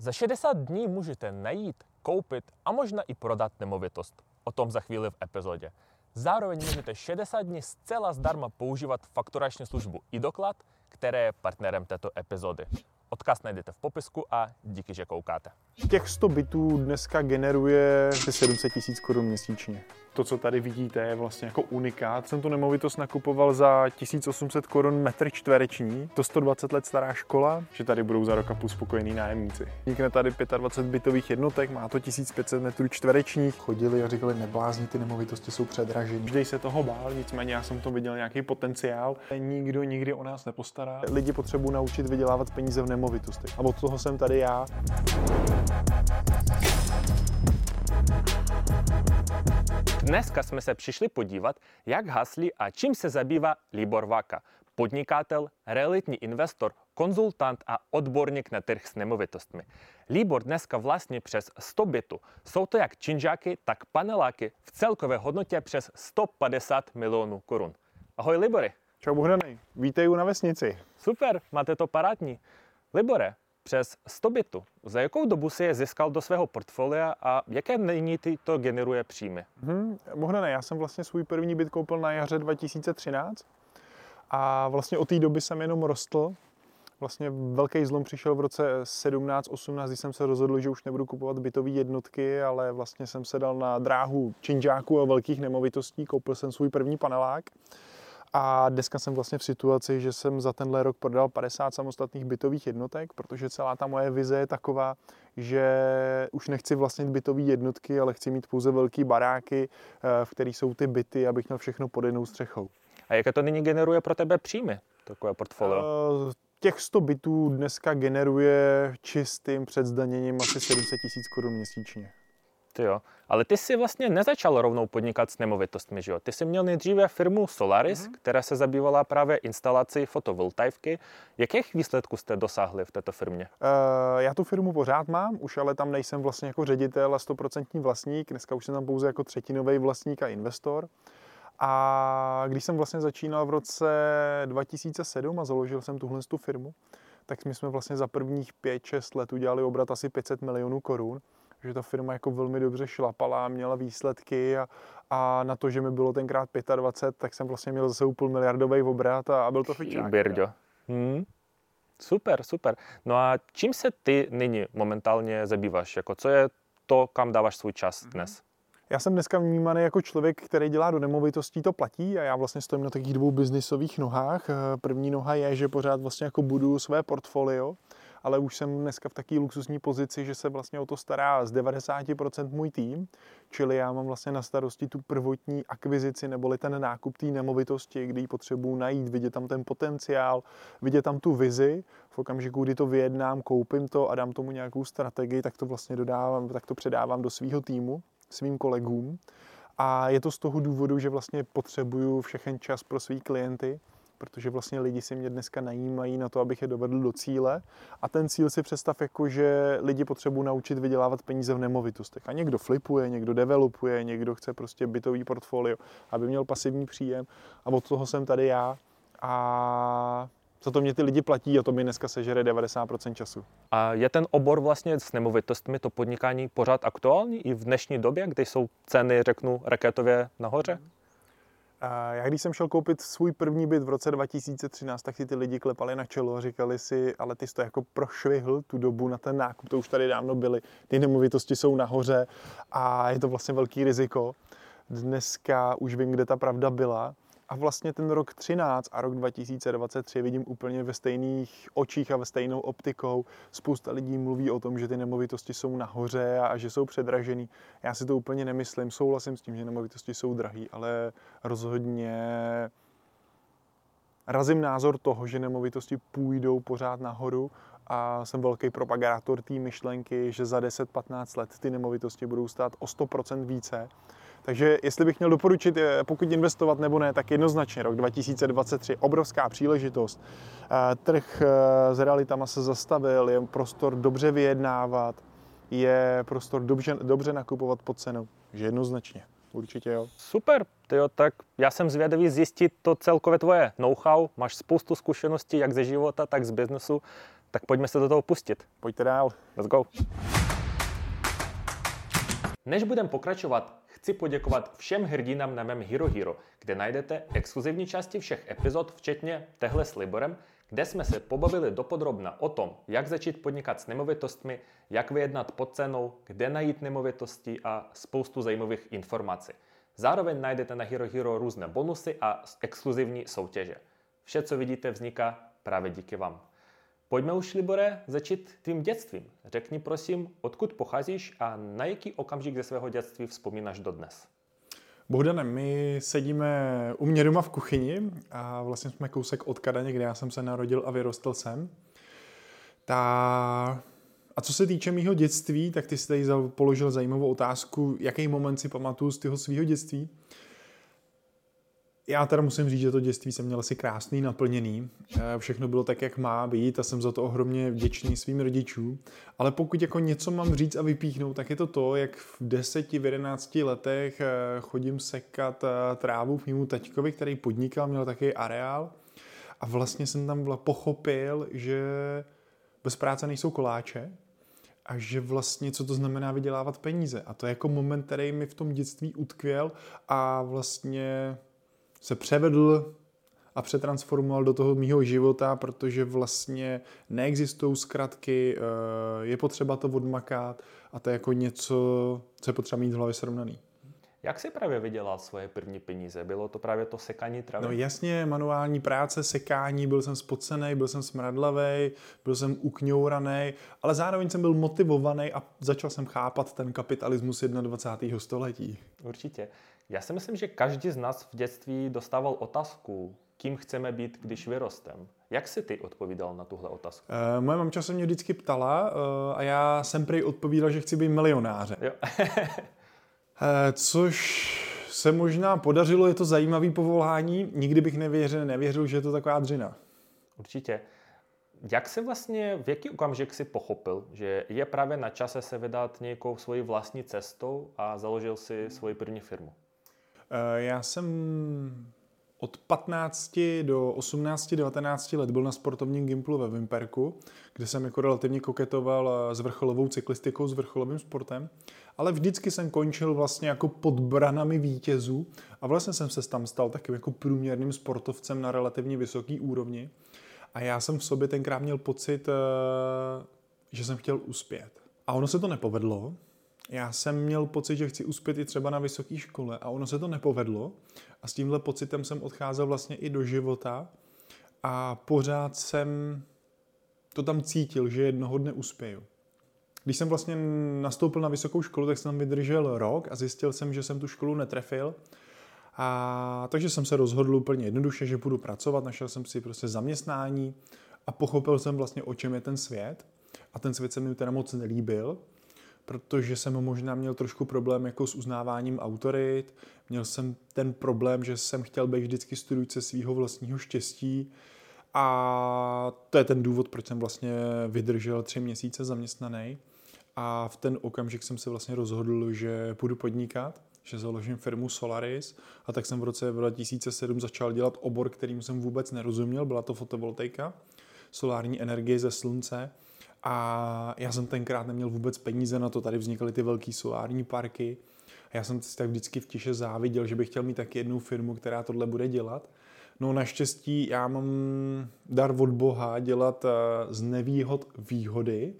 Za 60 dní můžete najít, koupit a možná i prodat nemovitost. O tom za chvíli v epizodě. Zároveň můžete 60 dní zcela zdarma používat fakturační službu i doklad, které je partnerem této epizody. Odkaz najdete v popisku a díky, že koukáte. Těch 100 bytů dneska generuje 700 tisíc korun měsíčně. To, co tady vidíte, je vlastně jako unikát. Jsem tu nemovitost nakupoval za 1800 korun metr čtvereční. To 120 let stará škola, že tady budou za rok a půl spokojení nájemníci. Vznikne tady 25 bytových jednotek, má to 1500 metrů čtverečních. Chodili a říkali, neblázní, ty nemovitosti jsou předražené. Vždy se toho bál, nicméně já jsem to viděl nějaký potenciál. Nikdo nikdy o nás nepostará. Lidi potřebují naučit vydělávat peníze v nemovitostech. A od toho jsem tady já. Dneska jsme se přišli podívat, jak haslí a čím se zabývá Libor Vaka, podnikatel, realitní investor, konzultant a odborník na trh s nemovitostmi. Libor dneska vlastně přes 100 bytů. Jsou to jak činžáky, tak paneláky v celkové hodnotě přes 150 milionů korun. Ahoj Libory. Čau Bohdany, vítej u na vesnici. Super, máte to parádní. Libore, přes 100 bytů. Za jakou dobu si je získal do svého portfolia a jaké nyní ty to generuje příjmy? Hmm, Bohdane, já jsem vlastně svůj první byt koupil na jaře 2013 a vlastně od té doby jsem jenom rostl. Vlastně velký zlom přišel v roce 17-18, kdy jsem se rozhodl, že už nebudu kupovat bytové jednotky, ale vlastně jsem se dal na dráhu činžáků a velkých nemovitostí, koupil jsem svůj první panelák. A dneska jsem vlastně v situaci, že jsem za tenhle rok prodal 50 samostatných bytových jednotek, protože celá ta moje vize je taková, že už nechci vlastnit bytové jednotky, ale chci mít pouze velké baráky, eh, v kterých jsou ty byty, abych měl všechno pod jednou střechou. A jaké to nyní generuje pro tebe příjmy, takové portfolio? Uh, těch 100 bytů dneska generuje čistým před zdaněním asi 700 tisíc korun měsíčně. Ty jo. Ale ty jsi vlastně nezačal rovnou podnikat s nemovitostmi, že jo? Ty jsi měl nejdříve firmu Solaris, mm-hmm. která se zabývala právě instalací fotovoltaifky. Jakých výsledků jste dosáhli v této firmě? Uh, já tu firmu pořád mám, už ale tam nejsem vlastně jako ředitel a stoprocentní vlastník. Dneska už jsem tam pouze jako třetinový vlastník a investor. A když jsem vlastně začínal v roce 2007 a založil jsem tuhle tu firmu, tak my jsme vlastně za prvních 5-6 let udělali obrat asi 500 milionů korun že ta firma jako velmi dobře šlapala, měla výsledky a, a na to, že mi bylo tenkrát 25, tak jsem vlastně měl zase půl miliardový obrat a, a byl to fičák. Hmm. Super, super. No a čím se ty nyní momentálně zabýváš? Jako co je to, kam dáváš svůj čas mhm. dnes? Já jsem dneska vnímaný jako člověk, který dělá do nemovitostí, to platí a já vlastně stojím na takových dvou biznisových nohách. První noha je, že pořád vlastně jako budu své portfolio ale už jsem dneska v takové luxusní pozici, že se vlastně o to stará z 90% můj tým, čili já mám vlastně na starosti tu prvotní akvizici neboli ten nákup té nemovitosti, kdy ji potřebuji najít, vidět tam ten potenciál, vidět tam tu vizi, v okamžiku, kdy to vyjednám, koupím to a dám tomu nějakou strategii, tak to vlastně dodávám, tak to předávám do svého týmu, svým kolegům. A je to z toho důvodu, že vlastně potřebuju všechen čas pro své klienty, protože vlastně lidi si mě dneska najímají na to, abych je dovedl do cíle. A ten cíl si představ jako, že lidi potřebují naučit vydělávat peníze v nemovitostech. A někdo flipuje, někdo developuje, někdo chce prostě bytový portfolio, aby měl pasivní příjem. A od toho jsem tady já. A za to mě ty lidi platí a to mi dneska sežere 90% času. A je ten obor vlastně s nemovitostmi, to podnikání pořád aktuální i v dnešní době, kdy jsou ceny, řeknu, raketově nahoře? Mm. Já když jsem šel koupit svůj první byt v roce 2013, tak si ty lidi klepali na čelo a říkali si, ale ty jsi to jako prošvihl tu dobu na ten nákup, to už tady dávno byly, ty nemovitosti jsou nahoře a je to vlastně velký riziko. Dneska už vím, kde ta pravda byla a vlastně ten rok 13 a rok 2023 vidím úplně ve stejných očích a ve stejnou optikou. Spousta lidí mluví o tom, že ty nemovitosti jsou nahoře a že jsou předražený. Já si to úplně nemyslím. Souhlasím s tím, že nemovitosti jsou drahý, ale rozhodně razím názor toho, že nemovitosti půjdou pořád nahoru a jsem velký propagátor té myšlenky, že za 10-15 let ty nemovitosti budou stát o 100% více takže jestli bych měl doporučit, pokud investovat nebo ne, tak jednoznačně rok 2023, obrovská příležitost. Eh, trh eh, s realitama se zastavil, je prostor dobře vyjednávat, je prostor dobře, dobře nakupovat pod cenu. Takže jednoznačně. Určitě jo. Super, tyjo, tak já jsem zvědavý zjistit to celkově tvoje know-how. Máš spoustu zkušeností jak ze života, tak z biznesu. Tak pojďme se do toho pustit. Pojďte dál. Let's go. Než budeme pokračovat, chci poděkovat všem hrdinám na mém Hero Hero, kde najdete exkluzivní části všech epizod, včetně tehle s Liborem, kde jsme se pobavili dopodrobna o tom, jak začít podnikat s nemovitostmi, jak vyjednat pod cenou, kde najít nemovitosti a spoustu zajímavých informací. Zároveň najdete na Hero Hero různé bonusy a exkluzivní soutěže. Vše, co vidíte, vzniká právě díky vám. Pojďme už, Libore, začít tvým dětstvím. Řekni prosím, odkud pocházíš a na jaký okamžik ze svého dětství vzpomínáš dodnes? Bohdane, my sedíme u mě doma v kuchyni a vlastně jsme kousek od Kadaně, kde já jsem se narodil a vyrostl jsem. Ta... A co se týče mýho dětství, tak ty jsi tady položil zajímavou otázku, jaký moment si pamatuju z toho svého dětství. Já teda musím říct, že to dětství jsem měl asi krásný, naplněný. Eh, všechno bylo tak, jak má být a jsem za to ohromně vděčný svým rodičům. Ale pokud jako něco mám říct a vypíchnout, tak je to to, jak v deseti, v jedenácti letech eh, chodím sekat eh, trávu k mému taťkovi, který podnikal, měl takový areál. A vlastně jsem tam pochopil, že bez práce nejsou koláče, a že vlastně, co to znamená vydělávat peníze. A to je jako moment, který mi v tom dětství utkvěl a vlastně se převedl a přetransformoval do toho mýho života, protože vlastně neexistují zkratky, eh, je potřeba to odmakat a to je jako něco, co je potřeba mít v hlavě srovnaný. Jak jsi právě vydělal svoje první peníze? Bylo to právě to sekání travy? No jasně, manuální práce, sekání, byl jsem spocený, byl jsem smradlavý, byl jsem ukňouraný, ale zároveň jsem byl motivovaný a začal jsem chápat ten kapitalismus 21. století. Určitě. Já si myslím, že každý z nás v dětství dostával otázku, kým chceme být, když vyrostem. Jak jsi ty odpovídal na tuhle otázku? Uh, moje mamča se mě vždycky ptala uh, a já jsem prý odpovídal, že chci být milionáře. Jo. uh, což se možná podařilo, je to zajímavý povolání. Nikdy bych nevěřil, nevěřil, že je to taková dřina. Určitě. Jak se vlastně, v jaký okamžik si pochopil, že je právě na čase se vydat nějakou svoji vlastní cestou a založil si svoji první firmu? Eh, já jsem od 15 do 18, 19 let byl na sportovním gimplu ve Vimperku, kde jsem jako relativně koketoval eh, s vrcholovou cyklistikou, s vrcholovým sportem, ale vždycky jsem končil vlastně jako pod branami vítězů a vlastně jsem se tam stal takovým jako průměrným sportovcem na relativně vysoký úrovni. A já jsem v sobě tenkrát měl pocit, eh, že jsem chtěl uspět. A ono se to nepovedlo, já jsem měl pocit, že chci uspět i třeba na vysoké škole a ono se to nepovedlo a s tímhle pocitem jsem odcházel vlastně i do života a pořád jsem to tam cítil, že jednoho dne uspěju. Když jsem vlastně nastoupil na vysokou školu, tak jsem tam vydržel rok a zjistil jsem, že jsem tu školu netrefil. A takže jsem se rozhodl úplně jednoduše, že budu pracovat, našel jsem si prostě zaměstnání a pochopil jsem vlastně, o čem je ten svět. A ten svět se mi teda moc nelíbil protože jsem možná měl trošku problém jako s uznáváním autorit, měl jsem ten problém, že jsem chtěl být vždycky studujce svého vlastního štěstí. A to je ten důvod, proč jsem vlastně vydržel tři měsíce zaměstnaný. A v ten okamžik jsem se vlastně rozhodl, že půjdu podnikat, že založím firmu Solaris. A tak jsem v roce 2007 začal dělat obor, kterým jsem vůbec nerozuměl, byla to fotovoltaika, solární energie ze slunce a já jsem tenkrát neměl vůbec peníze na to, tady vznikaly ty velké solární parky. A já jsem si tak vždycky v tiše záviděl, že bych chtěl mít taky jednu firmu, která tohle bude dělat. No naštěstí já mám dar od Boha dělat eh, z nevýhod výhody.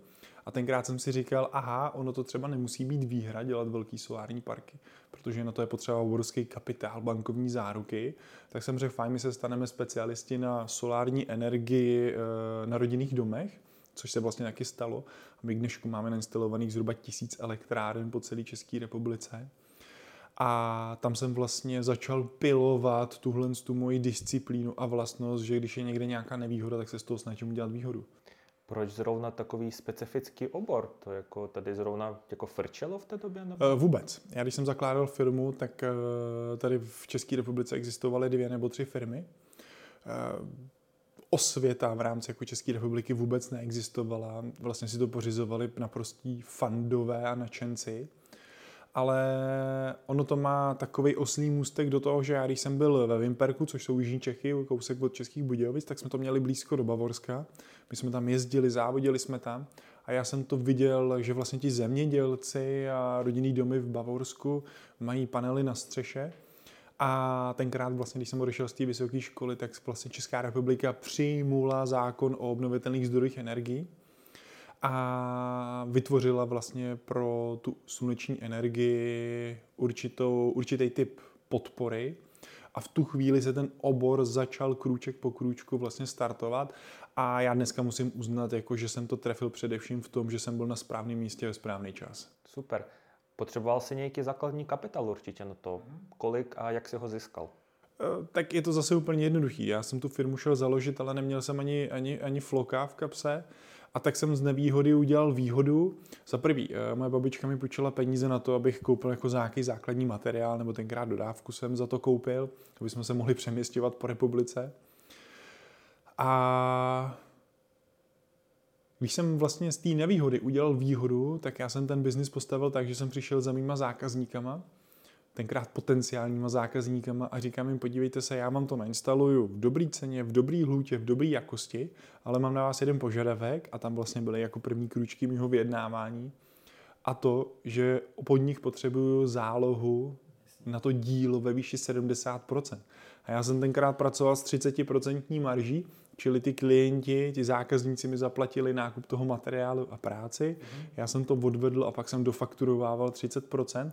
A tenkrát jsem si říkal, aha, ono to třeba nemusí být výhra dělat velký solární parky, protože na to je potřeba obrovský kapitál, bankovní záruky. Tak jsem řekl, fajn, my se staneme specialisti na solární energii eh, na rodinných domech což se vlastně taky stalo. A my k dnešku máme nainstalovaných zhruba tisíc elektráren po celé České republice. A tam jsem vlastně začal pilovat tuhle tu moji disciplínu a vlastnost, že když je někde nějaká nevýhoda, tak se z toho snažím udělat výhodu. Proč zrovna takový specifický obor? To jako tady zrovna jako frčelo v té době? Nebo? Eh, vůbec. Já když jsem zakládal firmu, tak eh, tady v České republice existovaly dvě nebo tři firmy. Osvěta v rámci jako České republiky vůbec neexistovala. Vlastně si to pořizovali naprostí fandové a načenci. ale ono to má takový oslý můstek do toho, že já když jsem byl ve Vimperku, což jsou Jižní Čechy, kousek od Českých Budějovic, tak jsme to měli blízko do Bavorska. My jsme tam jezdili, závodili jsme tam a já jsem to viděl, že vlastně ti zemědělci a rodinný domy v Bavorsku mají panely na střeše a tenkrát vlastně, když jsem odešel z té vysoké školy, tak vlastně Česká republika přijmula zákon o obnovitelných zdrojích energií a vytvořila vlastně pro tu sluneční energii určitou, určitý typ podpory. A v tu chvíli se ten obor začal krůček po krůčku vlastně startovat a já dneska musím uznat, jako, že jsem to trefil především v tom, že jsem byl na správném místě ve správný čas. Super. Potřeboval si nějaký základní kapitál určitě na to. Kolik a jak si ho získal? E, tak je to zase úplně jednoduchý. Já jsem tu firmu šel založit, ale neměl jsem ani, ani, ani floka v kapse. A tak jsem z nevýhody udělal výhodu. Za prvý, e, moje babička mi půjčila peníze na to, abych koupil jako nějaký základní materiál, nebo tenkrát dodávku jsem za to koupil, aby jsme se mohli přeměstňovat po republice. A když jsem vlastně z té nevýhody udělal výhodu, tak já jsem ten biznis postavil tak, že jsem přišel za mýma zákazníkama, tenkrát potenciálníma zákazníkama a říkám jim, podívejte se, já vám to nainstaluju v dobrý ceně, v dobrý hlůtě, v dobré jakosti, ale mám na vás jeden požadavek a tam vlastně byly jako první kručky mého vyjednávání a to, že pod nich potřebuju zálohu na to dílo ve výši 70%. A já jsem tenkrát pracoval s 30% marží, čili ty klienti, ti zákazníci mi zaplatili nákup toho materiálu a práci. Mm-hmm. Já jsem to odvedl a pak jsem dofakturovával 30%.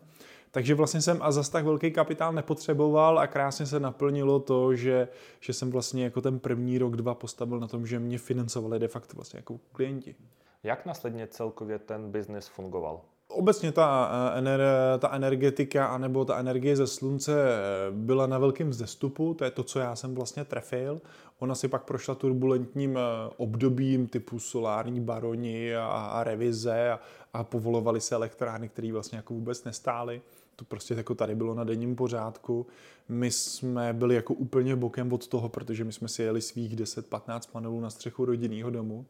Takže vlastně jsem a zas tak velký kapitál nepotřeboval a krásně se naplnilo to, že, že jsem vlastně jako ten první rok, dva postavil na tom, že mě financovali de facto vlastně jako klienti. Jak následně celkově ten biznis fungoval? Obecně ta, eh, ener, ta energetika anebo ta energie ze slunce eh, byla na velkém vzestupu, to je to, co já jsem vlastně trefil. Ona si pak prošla turbulentním eh, obdobím typu solární baroni a, a revize a, a povolovaly se elektrárny, které vlastně jako vůbec nestály. To prostě jako tady bylo na denním pořádku. My jsme byli jako úplně bokem od toho, protože my jsme si jeli svých 10-15 panelů na střechu rodinného domu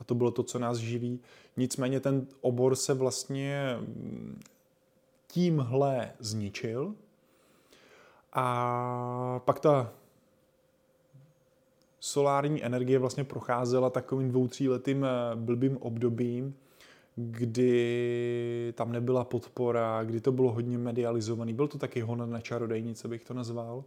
a to bylo to, co nás živí. Nicméně ten obor se vlastně mm, tímhle zničil a pak ta solární energie vlastně procházela takovým dvou, tříletým eh, blbým obdobím, kdy tam nebyla podpora, kdy to bylo hodně medializovaný. Byl to taky hon na čarodejnice, bych to nazval.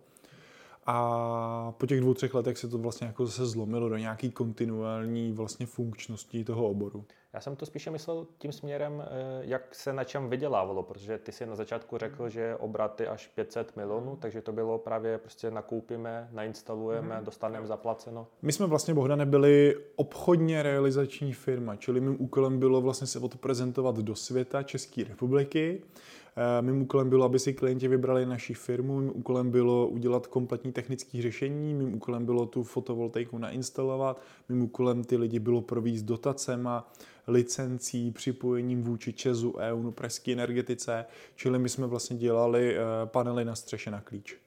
A po těch dvou, třech letech se to vlastně jako zase zlomilo do nějaký kontinuální vlastně funkčnosti toho oboru. Já jsem to spíše myslel tím směrem, eh, jak se na čem vydělávalo, protože ty si na začátku řekl, že obraty až 500 milionů, takže to bylo právě prostě nakoupíme, nainstalujeme, hmm. dostaneme zaplaceno. My jsme vlastně, Bohdane, byli obchodně realizační firma, čili mým úkolem bylo vlastně se odprezentovat do světa České republiky, mým úkolem bylo, aby si klienti vybrali naši firmu, mým úkolem bylo udělat kompletní technické řešení, mým úkolem bylo tu fotovoltaiku nainstalovat, mým úkolem ty lidi bylo provízt dotacema, licencí, připojením vůči Česu, EU, no pražské energetice, čili my jsme vlastně dělali eh, panely na střeše na klíč.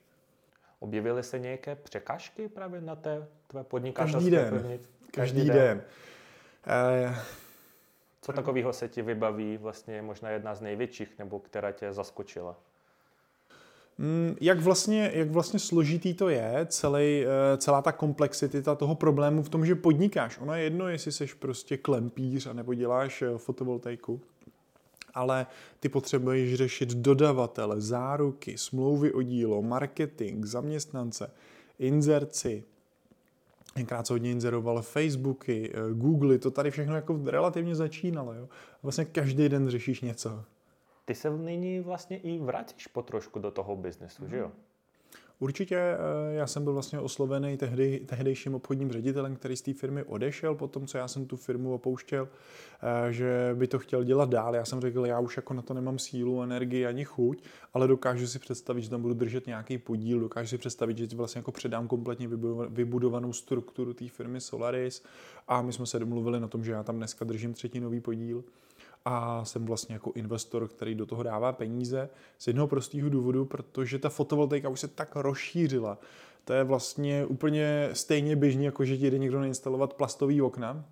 Objevily se nějaké překážky právě na té tvé podnikatelské Každý den. Každý, Každý den. den. Co takového se ti vybaví vlastně možná jedna z největších, nebo která tě zaskočila? Mm, jak vlastně, jak vlastně složitý to je, celý, eh, celá ta komplexita toho problému v tom, že podnikáš. Ono je jedno, jestli jsi prostě klempíř nebo děláš eh, fotovoltaiku, ale ty potřebuješ řešit dodavatele, záruky, smlouvy o dílo, marketing, zaměstnance, inzerci, Tenkrát se hodně inzeroval Facebooky, eh, Google, to tady všechno jako relativně začínalo. Jo? Vlastně každý den řešíš něco. Ty se nyní vlastně i vracíš potrošku do toho biznesu, mm. že jo? Určitě eh, já jsem byl vlastně oslovený tehdy, tehdejším obchodním ředitelem, který z té firmy odešel po tom, co já jsem tu firmu opouštěl, eh, že by to chtěl dělat dál. Já jsem řekl, já už jako na to nemám sílu, energii ani chuť, ale dokážu si představit, že tam budu držet nějaký podíl, dokážu si představit, že vlastně jako předám kompletně vybudovanou strukturu té firmy Solaris a my jsme se domluvili na tom, že já tam dneska držím třetinový podíl a jsem vlastně jako investor, který do toho dává peníze z jednoho prostého důvodu, protože ta fotovoltaika už se tak rozšířila. To je vlastně úplně stejně běžný, jako že ti jde někdo nainstalovat plastový okna.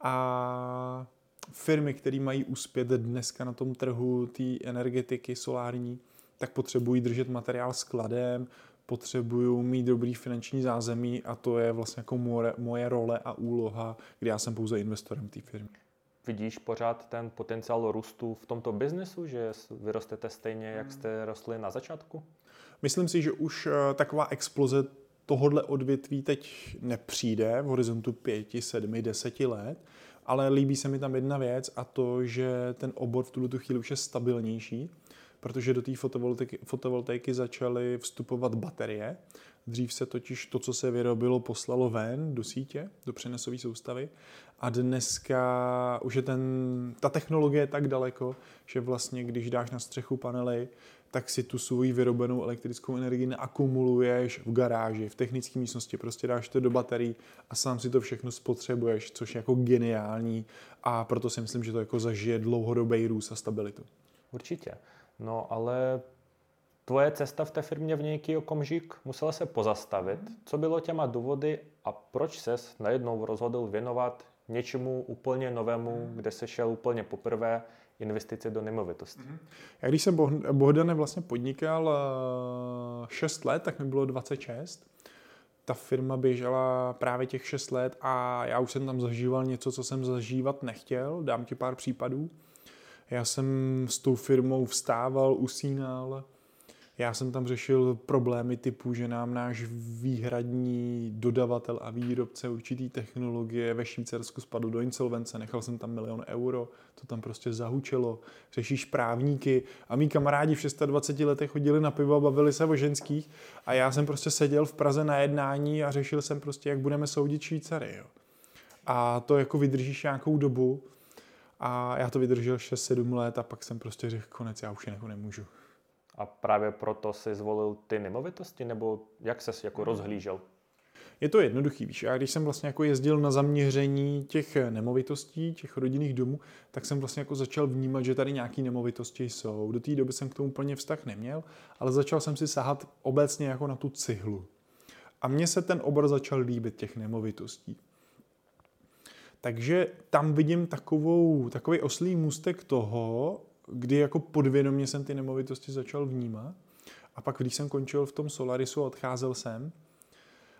A firmy, které mají uspět dneska na tom trhu té energetiky solární, tak potřebují držet materiál skladem, potřebují mít dobrý finanční zázemí a to je vlastně jako moje, moje role a úloha, kdy já jsem pouze investorem té firmy. Vidíš pořád ten potenciál růstu v tomto biznesu, že vyrostete stejně, jak jste rostli na začátku? Myslím si, že už eh, taková exploze tohodle odvětví teď nepřijde v horizontu 5, 7, 10 let, ale líbí se mi tam jedna věc a to, že ten obor v tuto chvíli už je stabilnější, protože do té fotovoltaiky, fotovoltaiky začaly vstupovat baterie. Dřív se totiž to, co se vyrobilo, poslalo ven do sítě, do přenosové soustavy a dneska už je ten, ta technologie tak daleko, že vlastně když dáš na střechu panely, tak si tu svou vyrobenou elektrickou energii neakumuluješ v garáži, v technické místnosti, prostě dáš to do baterií a sám si to všechno spotřebuješ, což je jako geniální a proto si myslím, že to jako zažije dlouhodobý růst a stabilitu. Určitě. No ale tvoje cesta v té firmě v nějaký okamžik musela se pozastavit. Co bylo těma důvody a proč ses najednou rozhodl věnovat něčemu úplně novému, kde se šel úplně poprvé investice do nemovitosti. Mm-hmm. Já když jsem Bohdane vlastně podnikal 6 let, tak mi bylo 26. Ta firma běžela právě těch 6 let a já už jsem tam zažíval něco, co jsem zažívat nechtěl. Dám ti pár případů. Já jsem s tou firmou vstával, usínal, já jsem tam řešil problémy typu, že nám náš výhradní dodavatel a výrobce určitý technologie ve Švýcarsku spadl do insolvence, nechal jsem tam milion euro, to tam prostě zahučelo. Řešíš právníky a mý kamarádi v 26 letech chodili na pivo a bavili se o ženských a já jsem prostě seděl v Praze na jednání a řešil jsem prostě, jak budeme soudit Švýcary. Jo. A to jako vydržíš nějakou dobu a já to vydržel 6-7 let a pak jsem prostě řekl konec, já už jako nemůžu. A právě proto si zvolil ty nemovitosti, nebo jak ses jako rozhlížel? Je to jednoduchý, víš. Já když jsem vlastně jako jezdil na zaměření těch nemovitostí, těch rodinných domů, tak jsem vlastně jako začal vnímat, že tady nějaké nemovitosti jsou. Do té doby jsem k tomu úplně vztah neměl, ale začal jsem si sahat obecně jako na tu cihlu. A mně se ten obor začal líbit těch nemovitostí. Takže tam vidím takovou, takový oslý můstek toho, kdy jako podvědomě jsem ty nemovitosti začal vnímat. A pak, když jsem končil v tom Solarisu a odcházel jsem,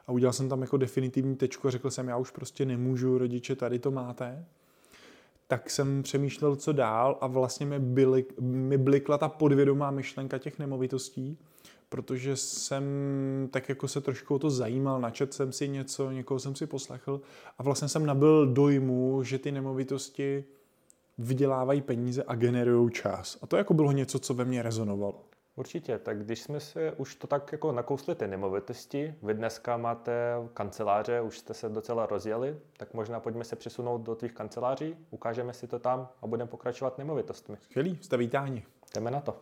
a udělal jsem tam jako definitivní tečku a řekl jsem, já už prostě nemůžu, rodiče, tady to máte, tak jsem přemýšlel, co dál a vlastně mi, byly, mi blikla ta podvědomá myšlenka těch nemovitostí, protože jsem tak jako se trošku o to zajímal, načet jsem si něco, někoho jsem si poslechl a vlastně jsem nabil dojmu, že ty nemovitosti vydělávají peníze a generují čas. A to jako bylo něco, co ve mně rezonovalo. Určitě, tak když jsme se už to tak jako nakousli ty nemovitosti, vy dneska máte kanceláře, už jste se docela rozjeli, tak možná pojďme se přesunout do tvých kanceláří, ukážeme si to tam a budeme pokračovat nemovitostmi. Skvělý, jste vítáni. Jdeme na to.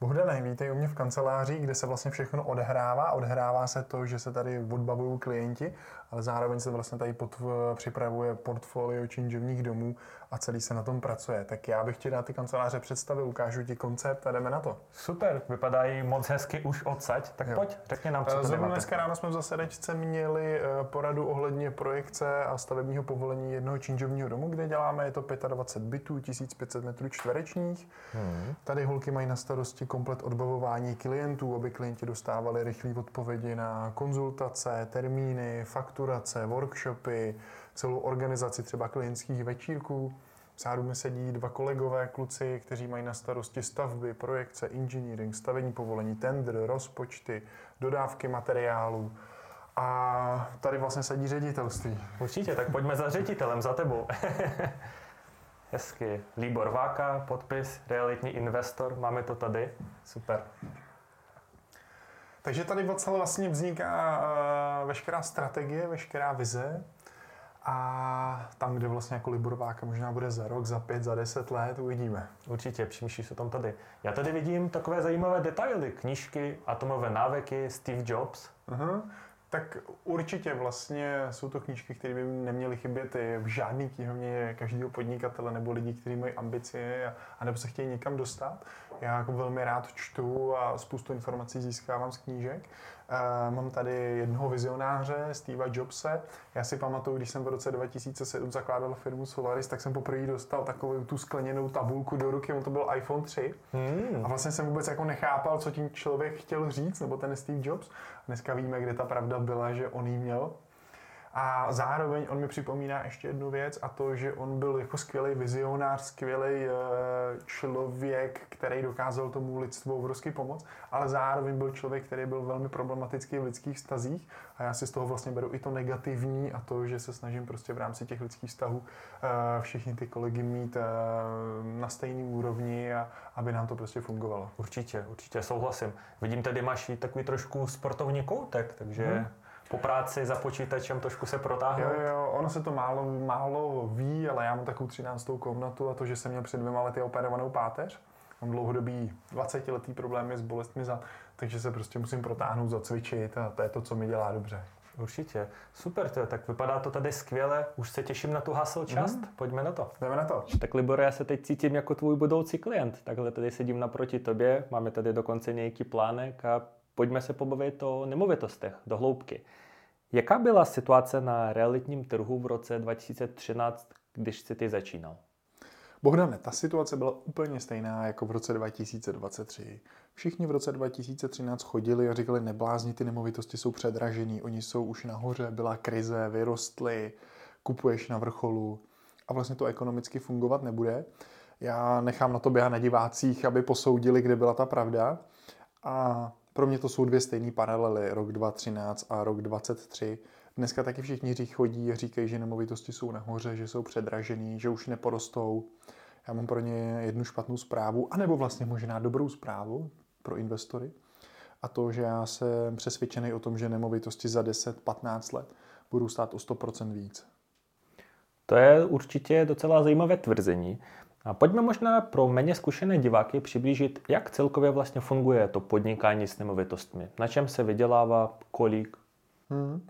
Bohdane, vítej u mě v kanceláři, kde se vlastně všechno odehrává. Odehrává se to, že se tady odbavují klienti, ale zároveň se vlastně tady pod, připravuje portfolio činžovních domů a celý se na tom pracuje. Tak já bych ti dát ty kanceláře představil, ukážu ti koncept a jdeme na to. Super, vypadají moc hezky už odsaď, tak jo. pojď, řekni nám, co to Zrovna dneska ráno jsme v zasedečce měli eh, poradu ohledně projekce a stavebního povolení jednoho činžovního domu, kde děláme, je to 25 bytů, 1500 metrů čtverečních. Hmm. Tady holky mají na starosti komplet odbavování klientů, aby klienti dostávali rychlé odpovědi na konzultace, termíny, fakturace, workshopy, celou organizaci třeba klientských večírků. Vzadu mi sedí dva kolegové kluci, kteří mají na starosti stavby, projekce, engineering, stavení povolení, tender, rozpočty, dodávky materiálů. A tady vlastně sedí ředitelství. Určitě, tak pojďme za ředitelem, za tebou. Hezky. Líbor Váka, podpis, realitní investor, máme to tady. Super. Takže tady vlastně vzniká uh, veškerá strategie, veškerá vize a tam, kde vlastně jako Liborváka možná bude za rok, za pět, za deset let, uvidíme. Určitě, přemýšlíš se tam tady. Já tady vidím takové zajímavé detaily, knížky, atomové návyky, Steve Jobs. Uh-huh. Tak určitě vlastně jsou to knížky, které by neměly chybět v žádný knihovně každého podnikatele nebo lidí, kteří mají ambice a, a nebo se chtějí někam dostat. Já jako velmi rád čtu a spoustu informací získávám z knížek. Uh, mám tady jednoho vizionáře, Steva Jobse. Já si pamatuju, když jsem v roce 2007 zakládal firmu Solaris, tak jsem poprvé dostal takovou tu skleněnou tabulku do ruky, on to byl iPhone 3. Hmm. A vlastně jsem vůbec jako nechápal, co tím člověk chtěl říct, nebo ten Steve Jobs. Dneska víme, kde ta pravda byla, že on jí měl. A zároveň on mi připomíná ještě jednu věc a to, že on byl jako skvělý vizionář, skvělý eh, člověk, který dokázal tomu lidstvu obrovský pomoct, ale zároveň byl člověk, který byl velmi problematický v lidských vztazích a já si z toho vlastně beru i to negativní a to, že se snažím prostě v rámci těch lidských vztahů eh, všichni ty kolegy mít eh, na stejný úrovni a aby nám to prostě fungovalo. Určitě, určitě souhlasím. Vidím, tady máš i takový trošku sportovní koutek, takže... Hmm po práci za počítačem trošku se protáhnout? Jo, jo, ono se to málo, málo ví, ale já mám takovou 13. komnatu a to, že jsem měl před dvěma lety operovanou páteř, mám dlouhodobý 20 letý problémy s bolestmi za, takže se prostě musím protáhnout, zacvičit a to je to, co mi dělá dobře. Určitě. Super, to, tak vypadá to tady skvěle. Už se těším na tu hasl část. Mm. Pojďme na to. Jdeme na to. Tak Libor, já se teď cítím jako tvůj budoucí klient. Takhle tady sedím naproti tobě, máme tady dokonce nějaký plánek a pojďme se pobavit o nemovitostech do hloubky. Jaká byla situace na realitním trhu v roce 2013, když jsi ty začínal? Bohdane, ta situace byla úplně stejná jako v roce 2023. Všichni v roce 2013 chodili a říkali, neblázni, ty nemovitosti jsou předražený, oni jsou už nahoře, byla krize, vyrostly, kupuješ na vrcholu a vlastně to ekonomicky fungovat nebude. Já nechám na to běhat na divácích, aby posoudili, kde byla ta pravda. A pro mě to jsou dvě stejné paralely, rok 2013 a rok 2023. Dneska taky všichni chodí a říkají, že nemovitosti jsou nahoře, že jsou předražený, že už neporostou. Já mám pro ně jednu špatnou zprávu, anebo vlastně možná dobrou zprávu pro investory. A to, že já jsem přesvědčený o tom, že nemovitosti za 10-15 let budou stát o 100% víc. To je určitě docela zajímavé tvrzení. A pojďme možná pro méně zkušené diváky přiblížit, jak celkově vlastně funguje to podnikání s nemovitostmi. Na čem se vydělává, kolik? Hmm.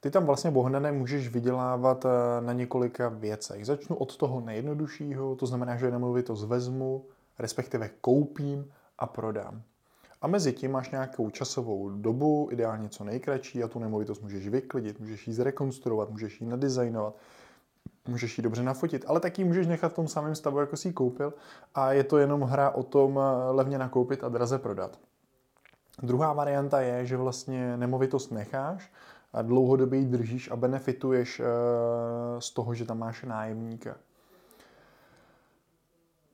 Ty tam vlastně, Bohnane, můžeš vydělávat eh, na několika věcech. Začnu od toho nejjednoduššího, to znamená, že nemovitost vezmu, respektive koupím a prodám. A mezi tím máš nějakou časovou dobu, ideálně co nejkratší, a tu nemovitost můžeš vyklidit, můžeš ji zrekonstruovat, můžeš ji nadizajnovat, můžeš ji dobře nafotit, ale taky můžeš nechat v tom samém stavu, jako si ji koupil a je to jenom hra o tom eh, levně nakoupit a draze prodat. Druhá varianta je, že vlastně nemovitost necháš a dlouhodobě ji držíš a benefituješ eh, z toho, že tam máš nájemníka.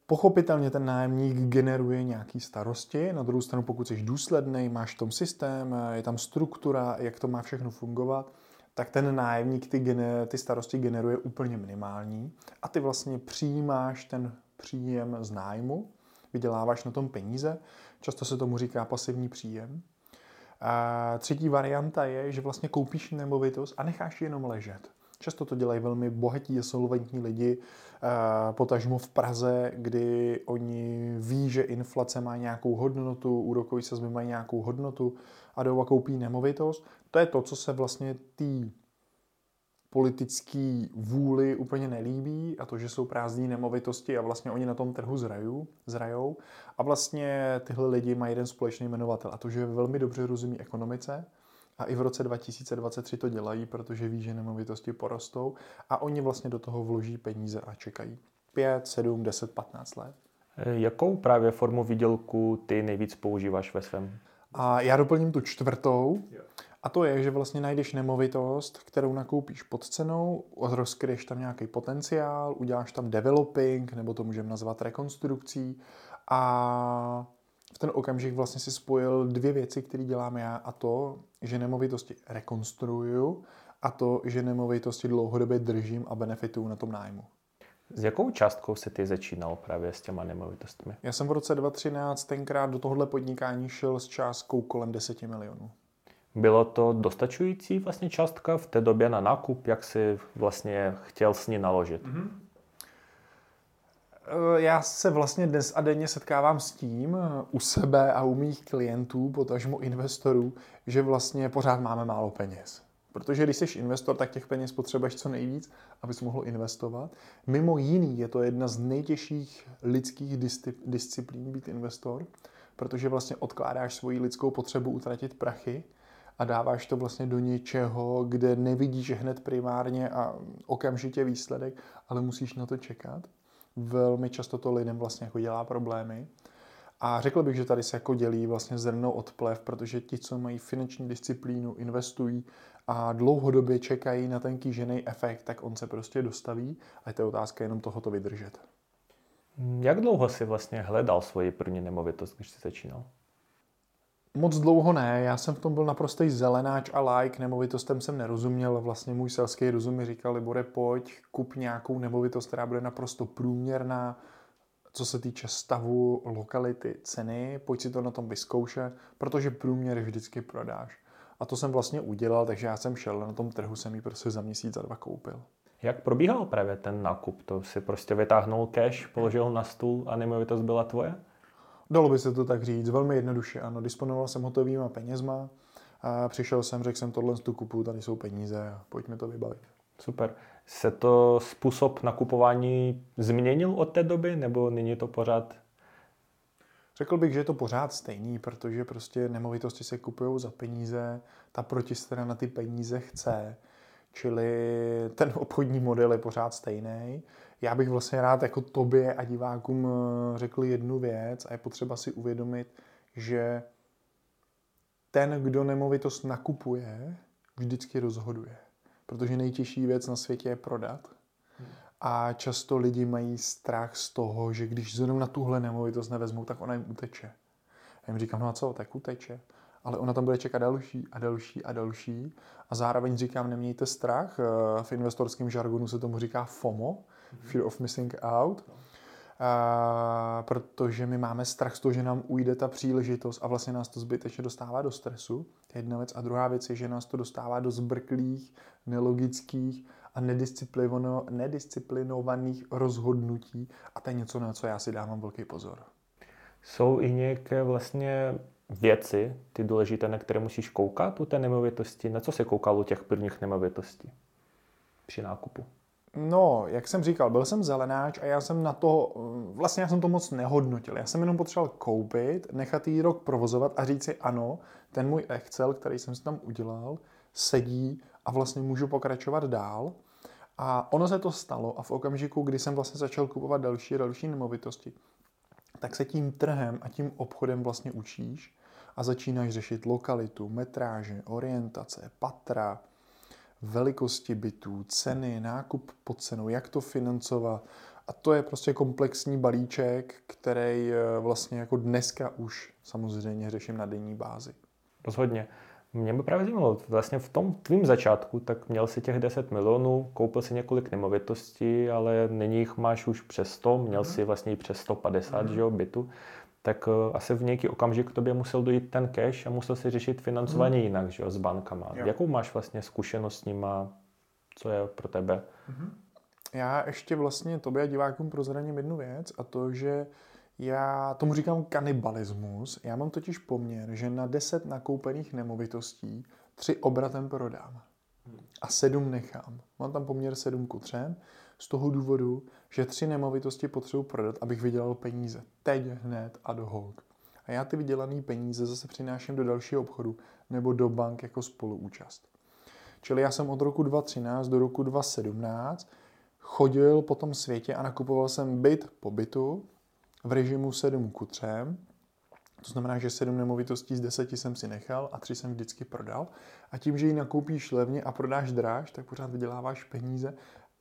Pochopitelně ten nájemník generuje nějaký starosti, na druhou stranu pokud jsi důsledný, máš v tom systém, eh, je tam struktura, jak to má všechno fungovat, tak ten nájemník ty, ty starosti generuje úplně minimální a ty vlastně přijímáš ten příjem z nájmu, vyděláváš na tom peníze, často se tomu říká pasivní příjem. A třetí varianta je, že vlastně koupíš nemovitost a necháš ji jenom ležet. Často to dělají velmi bohatí a solventní lidi, potažmo v Praze, kdy oni ví, že inflace má nějakou hodnotu, úrokové sazby mají nějakou hodnotu a jdou a koupí nemovitost. To je to, co se vlastně tý politický vůli úplně nelíbí a to, že jsou prázdné nemovitosti a vlastně oni na tom trhu zrajou, zrajou. A vlastně tyhle lidi mají jeden společný jmenovatel a to, že velmi dobře rozumí ekonomice, a i v roce 2023 to dělají, protože ví, že nemovitosti porostou a oni vlastně do toho vloží peníze a čekají 5, 7, 10, 15 let. Jakou právě formu výdělku ty nejvíc používáš ve svém? A já doplním tu čtvrtou. A to je, že vlastně najdeš nemovitost, kterou nakoupíš pod cenou, rozkryješ tam nějaký potenciál, uděláš tam developing, nebo to můžeme nazvat rekonstrukcí a v ten okamžik vlastně si spojil dvě věci, které dělám já a to, že nemovitosti rekonstruuju a to, že nemovitosti dlouhodobě držím a benefituju na tom nájmu. S jakou částkou se ty začínal právě s těma nemovitostmi? Já jsem v roce 2013 tenkrát do tohohle podnikání šel s částkou kolem 10 milionů. Bylo to dostačující vlastně částka v té době na nákup, jak si vlastně chtěl s ní naložit? Mm-hmm. Já se vlastně dnes a denně setkávám s tím eh, u sebe a u mých klientů, potažmo investorů, že vlastně pořád máme málo peněz. Protože když jsi investor, tak těch peněz potřebuješ co nejvíc, abys mohl investovat. Mimo jiný je to jedna z nejtěžších lidských disciplín být investor, protože vlastně odkládáš svoji lidskou potřebu utratit prachy a dáváš to vlastně do něčeho, kde nevidíš hned primárně a okamžitě výsledek, ale musíš na to čekat. Velmi často to lidem vlastně jako dělá problémy. A řekl bych, že tady se jako dělí vlastně zrno od plev, protože ti, co mají finanční disciplínu, investují a dlouhodobě čekají na ten kýžený efekt, tak on se prostě dostaví a je to otázka jenom tohoto vydržet. Jak dlouho si vlastně hledal svoji první nemovitost, když jsi začínal? Moc dlouho ne, já jsem v tom byl naprostý zelenáč a like, nemovitostem jsem nerozuměl, vlastně můj selský rozum mi říkal, Libore, pojď, kup nějakou nemovitost, která bude naprosto průměrná, co se týče stavu, lokality, ceny, pojď si to na tom vyzkoušet, protože průměr vždycky prodáš. A to jsem vlastně udělal, takže já jsem šel na tom trhu, jsem ji prostě za měsíc, za dva koupil. Jak probíhal právě ten nákup? To si prostě vytáhnul cash, položil na stůl a nemovitost byla tvoje? Dalo by se to tak říct, velmi jednoduše, ano. Disponoval jsem hotovýma penězma, a přišel jsem, řekl jsem tohle tu kupu, tady jsou peníze a pojďme to vybavit. Super. Se to způsob nakupování změnil od té doby, nebo není to pořád? Řekl bych, že je to pořád stejný, protože prostě nemovitosti se kupují za peníze, ta protistrana ty peníze chce, čili ten obchodní model je pořád stejný. Já bych vlastně rád jako tobě a divákům eh, řekl jednu věc a je potřeba si uvědomit, že ten, kdo nemovitost nakupuje, vždycky rozhoduje. Protože nejtěžší věc na světě je prodat. A často lidi mají strach z toho, že když zrovna tuhle nemovitost nevezmou, tak ona jim uteče. Já jim říkám, no a co, tak uteče. Ale ona tam bude čekat další a další a další. A zároveň říkám, nemějte strach. Eh, v investorském žargonu se tomu říká FOMO, Fear of Missing Out. A, protože my máme strach z toho, že nám ujde ta příležitost a vlastně nás to zbytečně dostává do stresu. To je jedna věc. A druhá věc je, že nás to dostává do zbrklých, nelogických a nedisciplinovaných rozhodnutí. A to je něco, na co já si dávám velký pozor. Jsou i nějaké vlastně věci, ty důležité, na které musíš koukat u té nemovitosti? Na co se koukal u těch prvních nemovitostí při nákupu? No, jak jsem říkal, byl jsem zelenáč a já jsem na to, vlastně já jsem to moc nehodnotil. Já jsem jenom potřeboval koupit, nechat jí rok provozovat a říct si ano, ten můj Excel, který jsem si tam udělal, sedí a vlastně můžu pokračovat dál. A ono se to stalo a v okamžiku, kdy jsem vlastně začal kupovat další a další nemovitosti, tak se tím trhem a tím obchodem vlastně učíš a začínáš řešit lokalitu, metráže, orientace, patra, velikosti bytů, ceny, nákup pod cenou, jak to financovat. A to je prostě komplexní balíček, který eh, vlastně jako dneska už samozřejmě řeším na denní bázi. Rozhodně. Mě by právě zajímalo, vlastně v tom tvým začátku, tak měl si těch 10 milionů, koupil si několik nemovitostí, ale nyní jich máš už přes 100, měl mm. si vlastně i přes 150 mm. že jo, bytu tak uh, asi v nějaký okamžik k tobě musel dojít ten cash a musel si řešit financování hmm. jinak, že jo, s bankama. Jo. Jakou máš vlastně zkušenost s nima? Co je pro tebe? Hmm. Já ještě vlastně tobě a divákům prozradím jednu věc a to, že já tomu říkám kanibalismus. Já mám totiž poměr, že na 10 nakoupených nemovitostí tři obratem prodám a sedm nechám. Mám tam poměr 7 ku 3 z toho důvodu, že tři nemovitosti potřebuji prodat, abych vydělal peníze. Teď, hned a do hold. A já ty vydělané peníze zase přináším do dalšího obchodu nebo do bank jako spoluúčast. Čili já jsem od roku 2013 do roku 2017 chodil po tom světě a nakupoval jsem byt po bytu v režimu 7 ku 3. To znamená, že 7 nemovitostí z 10 jsem si nechal a 3 jsem vždycky prodal. A tím, že ji nakoupíš levně a prodáš dráž, tak pořád vyděláváš peníze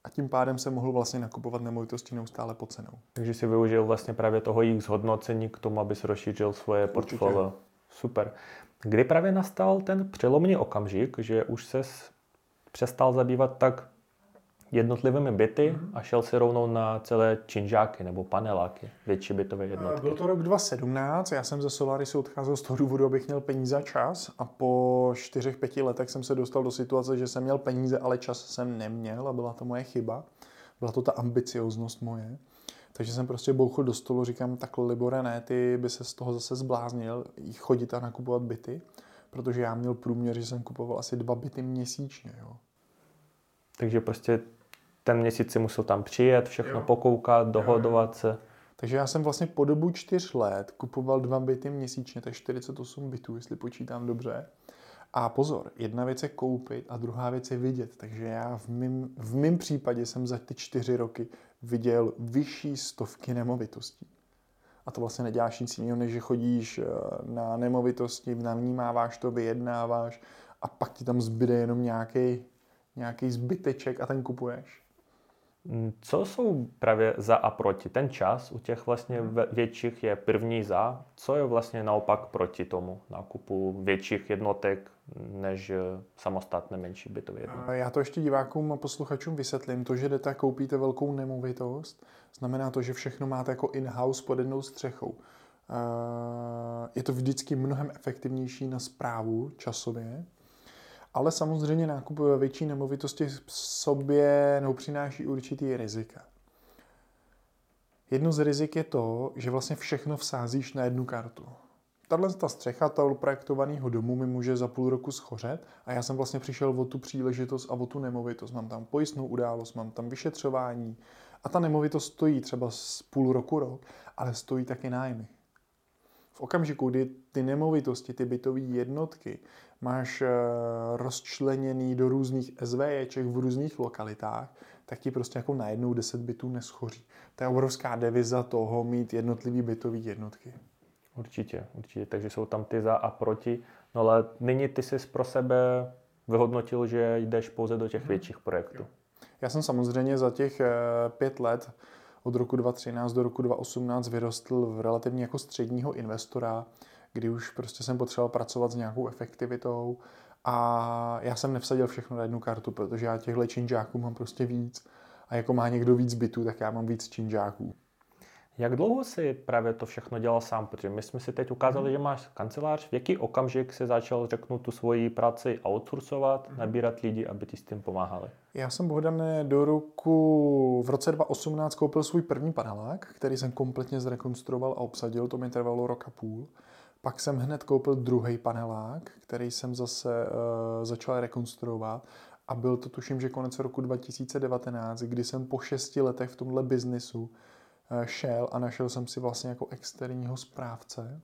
a tím pádem se mohl vlastně nakupovat nemovitosti neustále po cenou. Takže si využil vlastně právě toho jejich zhodnocení k tomu, aby se rozšířil svoje portfolio. Super. Kdy právě nastal ten přelomný okamžik, že už se přestal zabývat tak jednotlivými byty mm-hmm. a šel si rovnou na celé činžáky nebo paneláky, větší bytové jednotky. Byl to rok 2017, já jsem ze Solarisu odcházel z toho důvodu, abych měl peníze a čas a po čtyřech, pěti letech jsem se dostal do situace, že jsem měl peníze, ale čas jsem neměl a byla to moje chyba. Byla to ta ambicioznost moje. Takže jsem prostě bouchl do stolu, říkám, takhle Libore, ne, ty by se z toho zase zbláznil, chodit a nakupovat byty protože já měl průměr, že jsem kupoval asi dva byty měsíčně. Jo. Takže prostě ten měsíc si musel tam přijet, všechno Jo. pokoukat, dohodovat se. Takže já jsem vlastně po dobu čtyř let kupoval dva byty měsíčně, to je 48 bytů, jestli počítám dobře. A pozor, jedna věc je koupit a druhá věc je vidět. Takže já v mém, v mém případě jsem za ty čtyři roky viděl vyšší stovky nemovitostí. A to vlastně neděláš nic jiného, než že chodíš eh, na nemovitosti, navnímáváš to, vyjednáváš a pak ti tam zbyde jenom nějaký, nějaký zbyteček a ten kupuješ. Mm, Co jsou právě za a proti? Ten čas u těch vlastně ve- větších je první za. Co je vlastně naopak proti tomu nákupu větších jednotek než eh, samostatné menší bytové jednotky? Já to ještě divákům a posluchačům vysvětlím. To, že jdete a koupíte velkou nemovitost, znamená to, že všechno máte jako in-house pod jednou střechou. Eh, Je to vždycky mnohem efektivnější na zprávu časově, ale samozřejmě nákup větší nemovitosti v sobě nebo přináší určitý rizika. Jedno z rizik je to, že vlastně všechno vsázíš na jednu kartu. Tahle ta střecha toho projektovaného domu mi může za půl roku schořet a já jsem vlastně přišel o tu příležitost a o tu nemovitost. Mám tam pojistnou událost, mám tam vyšetřování a ta nemovitost stojí třeba z půl roku, rok, ale stojí taky nájmy. V okamžiku, kdy ty nemovitosti, ty bytové jednotky máš eh, rozčleněný do různých SVJček v různých lokalitách, tak ti prostě jako najednou 10 bytů neschoří. To je obrovská deviza toho mít jednotlivý bytové jednotky. Určitě, určitě. Takže jsou tam ty za a proti. No ale nyní ty jsi pro sebe vyhodnotil, že jdeš pouze do těch větších projektů. Já jsem samozřejmě za těch eh, pět let od roku 2013 do roku 2018 vyrostl v relativně jako středního investora, kdy už prostě jsem potřeboval pracovat s nějakou efektivitou a já jsem nevsadil všechno na jednu kartu, protože já těchto činžáků mám prostě víc a jako má někdo víc bytů, tak já mám víc činžáků. Jak dlouho jsi právě to všechno dělal sám? Protože my jsme si teď ukázali, že máš kancelář. V jaký okamžik si začal, řeknu, tu svoji práci outsourcovat, nabírat lidi, aby ti s tím pomáhali? Já jsem Bohdane do roku v roce 2018 koupil svůj první panelák, který jsem kompletně zrekonstruoval a obsadil, to mi trvalo rok a půl. Pak jsem hned koupil druhý panelák, který jsem zase uh, začal rekonstruovat a byl to tuším, že konec roku 2019, kdy jsem po šesti letech v tomhle biznisu uh, šel a našel jsem si vlastně jako externího správce,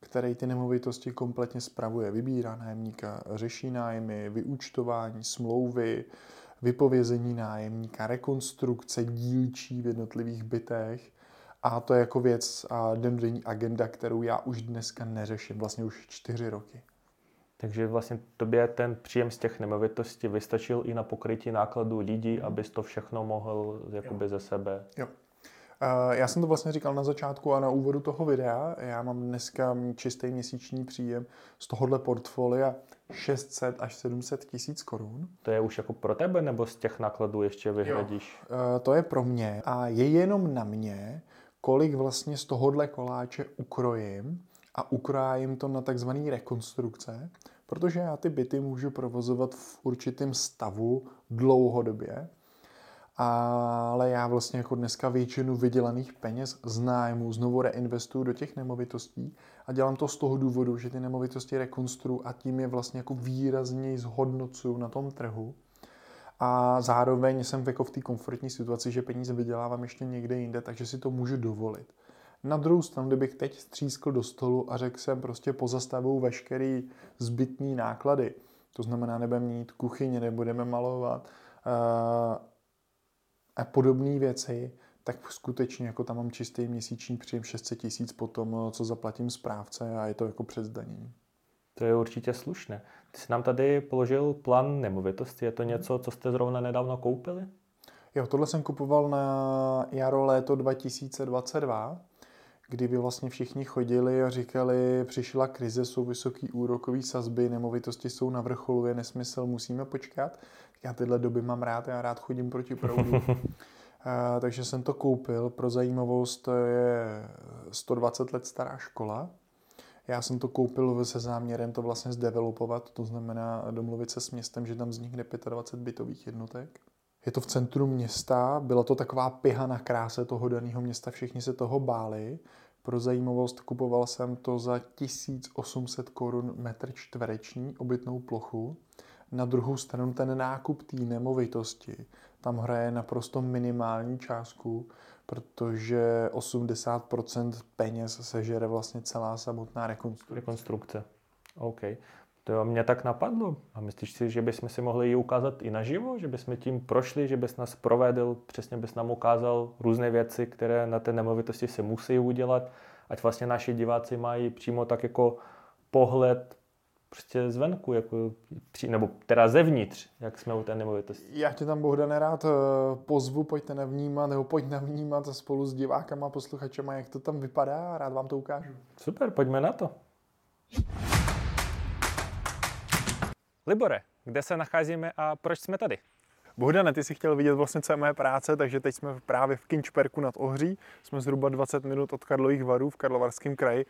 který ty nemovitosti kompletně spravuje. Vybírá nájemníka, řeší nájmy, vyúčtování, smlouvy, vypovězení nájemníka, rekonstrukce dílčí v jednotlivých bytech. A to je jako věc a dennodenní agenda, kterou já už dneska neřeším, vlastně už čtyři roky. Takže vlastně tobě ten příjem z těch nemovitostí vystačil i na pokrytí nákladů lidí, abys to všechno mohl jakoby ze sebe. Jo. Eh, Já jsem to vlastně říkal na začátku a na úvodu toho videa. Já mám dneska čistý měsíční příjem z tohohle portfolia 600 až 700 tisíc korun. To je už jako pro tebe, nebo z těch nákladů ještě vyhradíš? Eh, To je pro mě a je jenom na mě, kolik vlastně z tohohle koláče ukrojím a ukrájím to na takzvané rekonstrukce, protože já ty byty můžu provozovat v určitém stavu dlouhodobě, ale já vlastně jako dneska většinu vydělaných peněz z nájmu znovu reinvestuju do těch nemovitostí a dělám to z toho důvodu, že ty nemovitosti rekonstruu a tím je vlastně jako výrazněji zhodnocuju na tom trhu. A zároveň jsem jako v té komfortní situaci, že peníze vydělávám ještě někde jinde, takže si to můžu dovolit. Na druhou stranu, kdybych teď střískl do stolu a řekl jsem prostě pozastavuju veškerý zbytný náklady, to znamená, nebudeme mít kuchyně, nebudeme malovat uh, a podobné věci, tak skutečně jako tam mám čistý měsíční příjem 600 tisíc potom, co zaplatím správce a je to jako před zdanění. To je určitě slušné. Ty jsi nám tady položil plán nemovitosti. Je to něco, co jste zrovna nedávno koupili? Jo, tohle jsem kupoval na jaro léto 2022, kdy by vlastně všichni chodili a říkali, přišla krize, jsou vysoký úrokový sazby, nemovitosti jsou na vrcholu, je nesmysl, musíme počkat. Já tyhle doby mám rád, já rád chodím proti proudu. A, takže jsem to koupil. Pro zajímavost to je 120 let stará škola. Já jsem to koupil se záměrem to vlastně zdevelopovat, to znamená domluvit se s městem, že tam vznikne 25 bytových jednotek. Je to v centru města, byla to taková piha na kráse toho daného města, všichni se toho báli. Pro zajímavost kupoval jsem to za 1800 korun metr čtvereční obytnou plochu. Na druhou stranu ten nákup té nemovitosti tam hraje naprosto minimální částku, protože 80% peněz sežere vlastně celá samotná rekonstrukce. Rekonstrukce. OK. To mě tak napadlo. A myslíš si, že bychom si mohli ji ukázat i naživo? Že bychom tím prošli, že bys nás provedl, přesně bys nám ukázal různé věci, které na té nemovitosti se musí udělat, ať vlastně naši diváci mají přímo tak jako pohled prostě zvenku, jako, nebo teda zevnitř, jak jsme u té nemovitosti. Já tě tam, Bohdane, rád eh, pozvu, pojďte navnímat, nebo pojď navnímat spolu s divákama a posluchačema, jak to tam vypadá a rád vám to ukážu. Super, pojďme na to. Libore, kde se nacházíme a proč jsme tady? Bohdane, ty jsi chtěl vidět vlastně celé moje práce, takže teď jsme právě v Kinčperku nad Ohří. Jsme zhruba 20 minut od Karlových varů v Karlovarském kraji.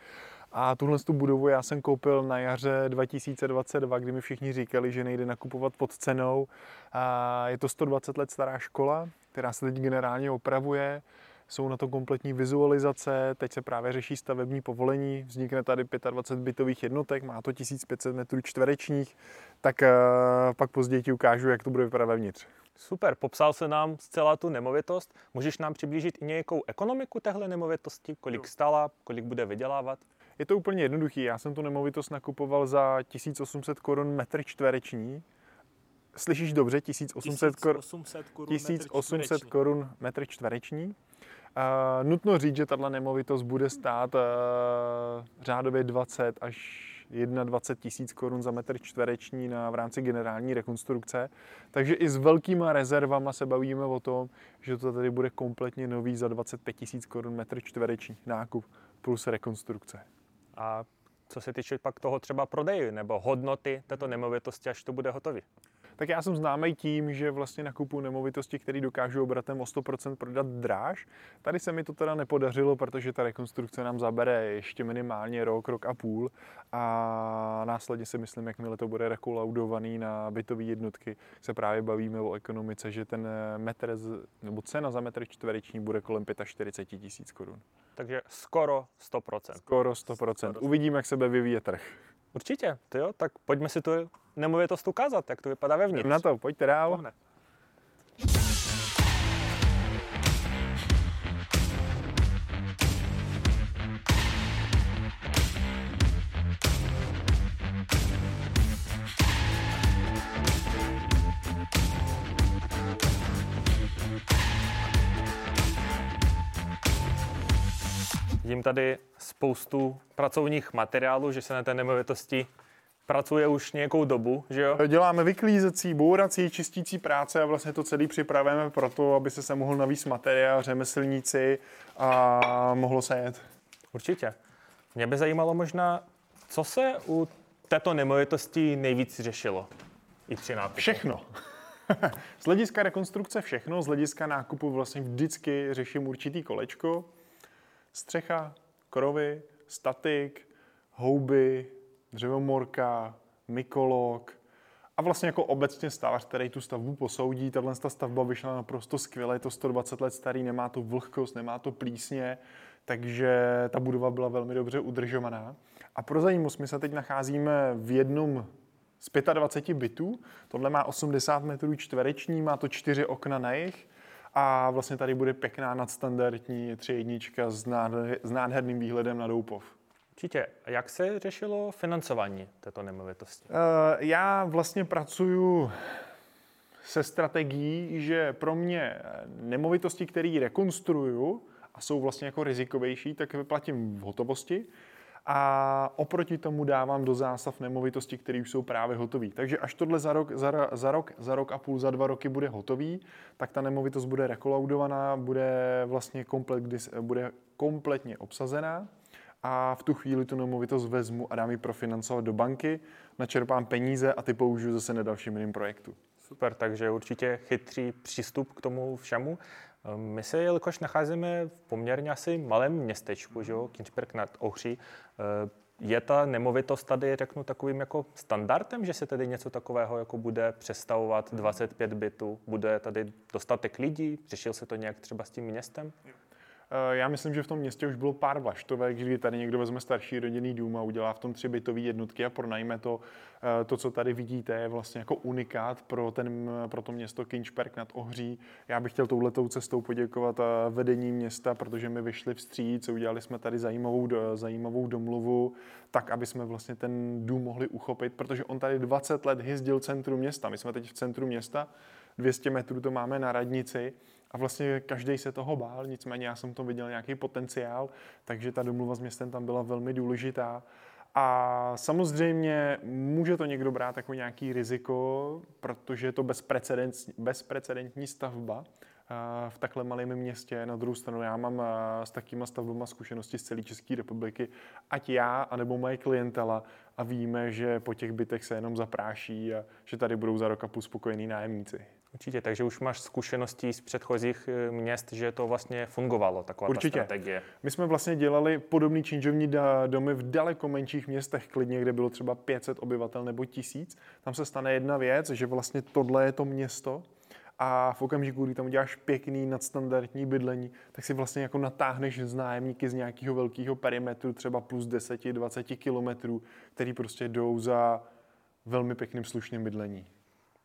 A tuhle tu budovu já jsem koupil na jaře 2022, kdy mi všichni říkali, že nejde nakupovat pod cenou. A je to 120 let stará škola, která se teď generálně opravuje jsou na to kompletní vizualizace, teď se právě řeší stavební povolení, vznikne tady 25 bytových jednotek, má to 1500 metrů čtverečních, tak uh, pak později ti ukážu, jak to bude vypadat vevnitř. Super, popsal se nám zcela tu nemovitost. Můžeš nám přiblížit i nějakou ekonomiku téhle nemovitosti? Kolik stala, kolik bude vydělávat? Je to úplně jednoduchý. Já jsem tu nemovitost nakupoval za 1800 korun metr čtvereční. Slyšíš dobře? 1800, 1800 korun 1800 korun metr čtvereční. Uh, nutno říct, že tato nemovitost bude stát uh, řádově 20 až 21 tisíc korun za metr čtvereční na, v rámci generální rekonstrukce. Takže i s velkýma rezervama se bavíme o tom, že to tady bude kompletně nový za 25 tisíc korun metr čtvereční nákup plus rekonstrukce. A co se týče pak toho třeba prodeje nebo hodnoty této nemovitosti, až to bude hotový? Tak já jsem známý tím, že vlastně nakupu nemovitosti, které dokážu obratem o 100% prodat dráž. Tady se mi to teda nepodařilo, protože ta rekonstrukce nám zabere ještě minimálně rok, rok a půl a následně si myslím, jakmile to bude rekolaudovaný na bytové jednotky, se právě bavíme o ekonomice, že ten metr, nebo cena za metr čtvereční bude kolem 45 tisíc korun. Takže skoro 100%. Skoro 100%. Uvidíme, jak se bude vyvíjet trh. Určitě, to jo, tak pojďme si tu nemovitost ukázat, jak to vypadá vevnitř. Na to, pojďte dál. Pohne. Vidím tady spoustu pracovních materiálů, že se na té nemovitosti pracuje už nějakou dobu, že jo? Děláme vyklízecí, bourací, čistící práce a vlastně to celý připravujeme pro to, aby se sem mohl navíc materiál, řemeslníci a mohlo se jet. Určitě. Mě by zajímalo možná, co se u této nemovitosti nejvíc řešilo i při nákupu? Všechno. z hlediska rekonstrukce všechno, z hlediska nákupu vlastně vždycky řeším určitý kolečko. Střecha, krovy, statik, houby, dřevomorka, mykolog a vlastně jako obecně stávař, který tu stavbu posoudí. Tahle stavba vyšla naprosto skvěle, je to 120 let starý, nemá to vlhkost, nemá to plísně, takže ta budova byla velmi dobře udržovaná. A pro zajímavost, my se teď nacházíme v jednom z 25 bytů. Tohle má 80 metrů čtvereční, má to čtyři okna na jich a vlastně tady bude pěkná nadstandardní tři jednička s nádherným výhledem na Doupov. Určitě. Jak se řešilo financování této nemovitosti? Eh, já vlastně pracuji se strategií, že pro mě nemovitosti, které rekonstruju a jsou vlastně jako rizikovější, tak vyplatím v hotovosti a oproti tomu dávám do zástav nemovitosti, které už jsou právě hotové. Takže až tohle za rok, za, za rok, za rok a půl, za dva roky bude hotový, tak ta nemovitost bude rekolaudovaná, bude vlastně komplet, bude kompletně obsazená a v tu chvíli tu nemovitost vezmu a dám ji profinancovat do banky, načerpám peníze a ty použiju zase na dalším jiným projektu. Super, takže určitě chytrý přístup k tomu všemu. Ehm, my se, jelikož nacházíme v poměrně asi malém městečku, že jo, Kinčberg nad Ohří, ehm, je ta nemovitost tady, řeknu, takovým jako standardem, že se tady něco takového jako bude přestavovat 25 bytů, bude tady dostatek lidí, řešil se to nějak třeba s tím městem? Eh, Já myslím, že v tom městě už bylo pár vlaštovek, kdy tady někdo vezme starší rodinný dům a udělá v tom tři bytové jednotky a pronajme to. Eh, To, co tady vidíte, je vlastně jako unikát pro, ten, pro to město Kinčperk nad Ohří. Já bych chtěl touhletou cestou poděkovat eh, vedení města, protože mi vyšli vstříc, udělali jsme tady zajímavou, zajímavou domluvu, tak, aby jsme vlastně ten dům mohli uchopit, protože on tady 20 let hyzdil centrum města. My jsme teď v centru města, 200 metrů to máme na radnici a vlastně každý se toho bál, nicméně já jsem v tom viděl nějaký potenciál, takže ta domluva s městem tam byla velmi důležitá. A samozřejmě může to někdo brát jako nějaký riziko, protože je to bezprecedentní, bezprecedentní stavba a v takhle malém městě. Na druhou stranu já mám a, s takýma stavbama zkušenosti z celé České republiky, ať já, anebo moje klientela a víme, že po těch bytech se jenom zapráší a že tady budou za rok a půl spokojení nájemníci. Určitě, takže už máš zkušenosti z předchozích eh, měst, že to vlastně fungovalo, taková Určitě. ta strategie. My jsme vlastně dělali podobný činžovní domy v daleko menších městech, klidně, kde bylo třeba 500 obyvatel nebo 1000. Tam se stane jedna věc, že vlastně tohle je to město a v okamžiku, kdy tam uděláš pěkný nadstandardní bydlení, tak si vlastně jako natáhneš z nájemníky z nějakého velkého perimetru, třeba plus 10-20 kilometrů, který prostě jdou za velmi pěkným slušným bydlení.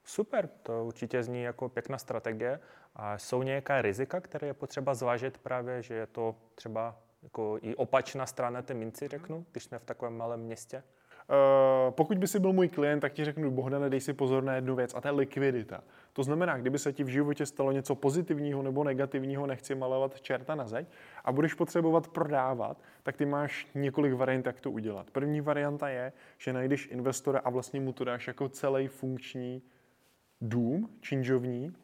Super, to určitě zní jako pěkná strategie. A jsou nějaká rizika, které je potřeba zvážit právě, že je to třeba jako i opačná strana té minci, řeknu, když jsme v takovém malém městě? Uh, pokud by si byl můj klient, tak ti řeknu, Bohdane, dej si pozor na jednu věc, a to je likvidita. To znamená, kdyby se ti v životě stalo něco pozitivního nebo negativního, nechci malovat čerta na zeď, a budeš potřebovat prodávat, tak ty máš několik variant, jak to udělat. První varianta je, že najdeš investora a vlastně mu to dáš jako celý funkční dům, činžovní,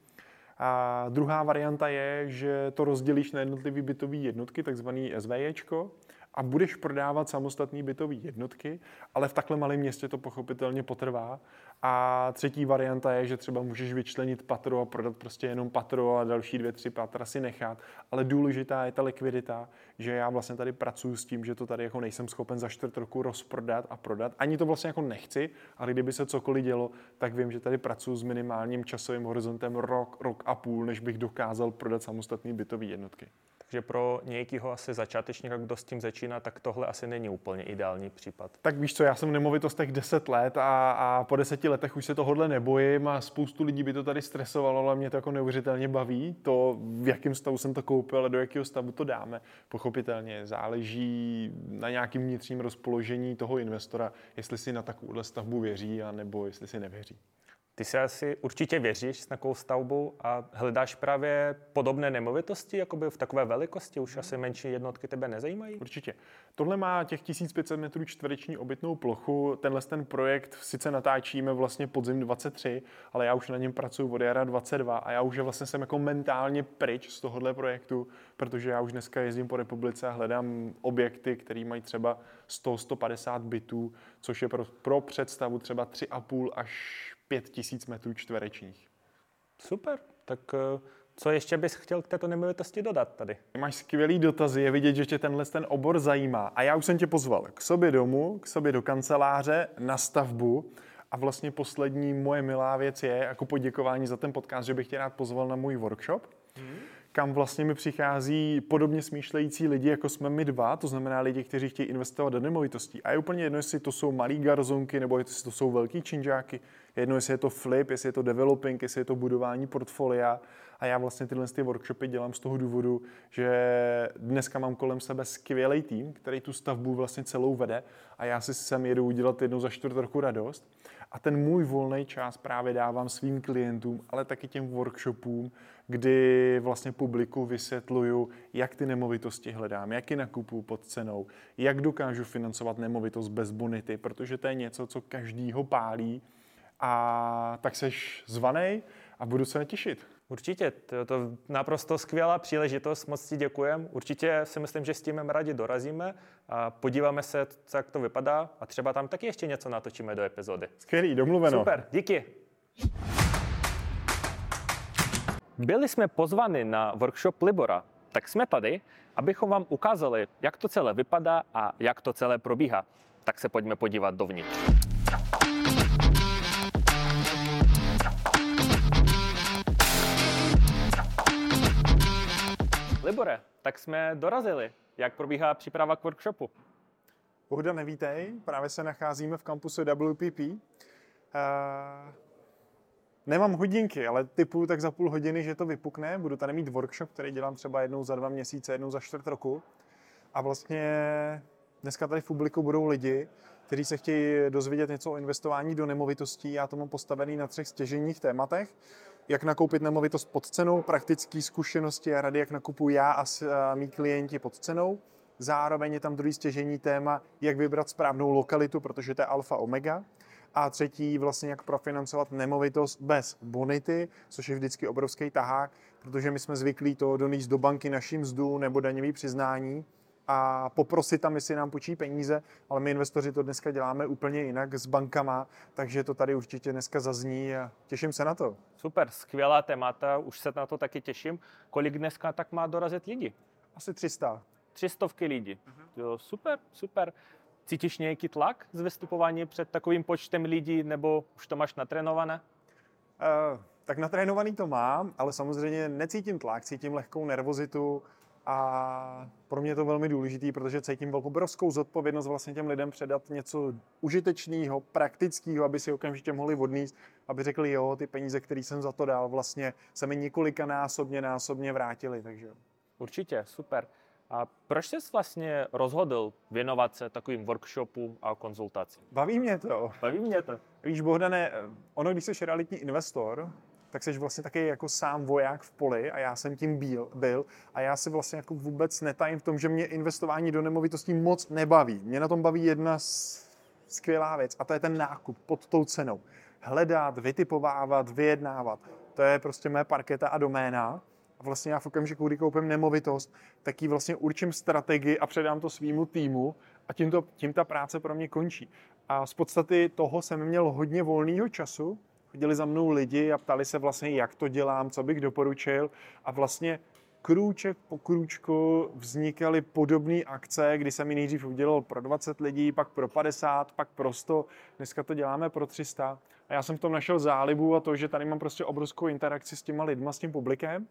a druhá varianta je, že to rozdělíš na jednotlivé bytové jednotky, takzvaný SVJčko, a budeš prodávat samostatné bytové jednotky, ale v takhle malém městě to pochopitelně potrvá. A třetí varianta je, že třeba můžeš vyčlenit patro a prodat prostě jenom patro a další dvě, tři patra si nechat. Ale důležitá je ta likvidita, že já vlastně tady pracuji s tím, že to tady jako nejsem schopen za čtvrt roku rozprodat a prodat. Ani to vlastně jako nechci, ale kdyby se cokoliv dělo, tak vím, že tady pracuji s minimálním časovým horizontem rok, rok a půl, než bych dokázal prodat samostatné bytové jednotky. Takže pro nějakého asi začátečníka, kdo s tím začíná, tak tohle asi není úplně ideální případ. Tak víš co, já jsem v nemovitostech 10 let a, a po deseti letech už se tohohle nebojím a spoustu lidí by to tady stresovalo, ale mě to jako neuvěřitelně baví. To, v jakém stavu jsem to koupil do jakého stavu to dáme, pochopitelně záleží na nějakým vnitřním rozpoložení toho investora, jestli si na takovouhle stavbu věří, a nebo jestli si nevěří. Ty si asi určitě věříš s takovou stavbou a hledáš právě podobné nemovitosti, jakoby v takové velikosti, už asi menší jednotky tebe nezajímají? Určitě. Tohle má těch 1500 metrů čtvereční obytnou plochu. Tenhle ten projekt sice natáčíme vlastně podzim 23, ale já už na něm pracuji od jara 22 a já už vlastně jsem jako mentálně pryč z tohohle projektu, protože já už dneska jezdím po republice a hledám objekty, které mají třeba 100-150 bytů, což je pro, pro představu třeba 3,5 až 5000 metrů čtverečních. Super, tak eh, co ještě bys chtěl k této nemovitosti dodat tady? Máš skvělý dotazy, je vidět, že tě tenhle ten obor zajímá. A já už jsem tě pozval k sobě domů, k sobě do kanceláře, na stavbu. A vlastně poslední moje milá věc je, jako poděkování za ten podcast, že bych tě rád pozval na můj workshop, kam vlastně mi přichází podobně smýšlející lidi, jako jsme my dva, to znamená lidi, kteří chtějí investovat do nemovitostí. A je úplně jedno, jestli to jsou malý garzonky, nebo jestli to jsou velký činžáky, je jedno, jestli je to flip, jestli je to developing, jestli je to budování portfolia. A já vlastně tyhle ty workshopy dělám z toho důvodu, že dneska mám kolem sebe skvělý tým, který tu stavbu vlastně celou vede a já si sem jedu udělat jednou za čtvrt roku radost. A ten můj volný čas právě dávám svým klientům, ale taky těm workshopům, kdy vlastně publiku vysvětluju, jak ty nemovitosti hledám, jak je nakupuju pod cenou, jak dokážu financovat nemovitost bez bonity, protože to je něco, co každýho pálí. A tak seš zvanej a budu se těšit. Určitě, to je to naprosto skvělá příležitost, moc ti děkujem. Určitě si myslím, že s tím rádi dorazíme a podíváme se, jak to vypadá a třeba tam taky ještě něco natočíme do epizody. Skvělý, domluveno. Super, díky. Byli jsme pozváni na workshop Libora, tak jsme tady, abychom vám ukázali, jak to celé vypadá a jak to celé probíhá. Tak se pojďme podívat dovnitř. Libore, tak jsme dorazili. Jak probíhá příprava k workshopu? Bohda, nevítej, právě se nacházíme v kampusu WPP. Nemám hodinky, ale typu tak za půl hodiny, že to vypukne. Budu tady mít workshop, který dělám třeba jednou za dva měsíce, jednou za čtvrt roku. A vlastně dneska tady v publiku budou lidi, kteří se chtějí dozvědět něco o investování do nemovitostí. Já to mám postavený na třech stěženích tématech. Jak nakoupit nemovitost pod cenou, praktické zkušenosti a rady, jak nakupuji já a mý klienti pod cenou. Zároveň je tam druhý stěžení téma, jak vybrat správnou lokalitu, protože to je alfa omega. A třetí, vlastně jak profinancovat nemovitost bez bonity, což je vždycky obrovský tahák, protože my jsme zvyklí to donést do banky naší mzdu nebo daňový přiznání a poprosit tam, jestli nám počí peníze, ale my investoři to dneska děláme úplně jinak s bankama, takže to tady určitě dneska zazní a těším se na to. Super, skvělá témata, už se na to taky těším. Kolik dneska tak má dorazit lidi? Asi 300. 300 lidí. Uh-huh. Jo, super, super. Cítíš nějaký tlak z vystupování před takovým počtem lidí, nebo už to máš natrénované? Uh, tak natrénovaný to mám, ale samozřejmě necítím tlak, cítím lehkou nervozitu, a pro mě je to velmi důležité, protože cítím velkou obrovskou zodpovědnost vlastně těm lidem předat něco užitečného, praktického, aby si okamžitě mohli odníst, aby řekli, jo, ty peníze, které jsem za to dal, vlastně se mi několika násobně, násobně vrátily. Takže. Určitě, super. A proč jsi vlastně rozhodl věnovat se takovým workshopům a konzultacím? Baví mě to. Baví mě to. Víš, Bohdane, ono, když jsi realitní investor, tak jsi vlastně taky jako sám voják v poli a já jsem tím byl, byl a já si vlastně jako vůbec netajím v tom, že mě investování do nemovitostí moc nebaví. Mě na tom baví jedna skvělá věc a to je ten nákup pod tou cenou. Hledat, vytipovávat, vyjednávat. To je prostě mé parketa a doména. A vlastně já v okamžiku, kdy koupím nemovitost, tak ji vlastně určím strategii a předám to svýmu týmu a tím, to, tím ta práce pro mě končí. A z podstaty toho jsem měl hodně volného času, chodili za mnou lidi a ptali se vlastně, jak to dělám, co bych doporučil a vlastně krůček po krůčku vznikaly podobné akce, kdy jsem ji nejdřív udělal pro 20 lidí, pak pro 50, pak pro 100, dneska to děláme pro 300. A já jsem v tom našel zálibu a to, že tady mám prostě obrovskou interakci s těma lidma, s tím publikem,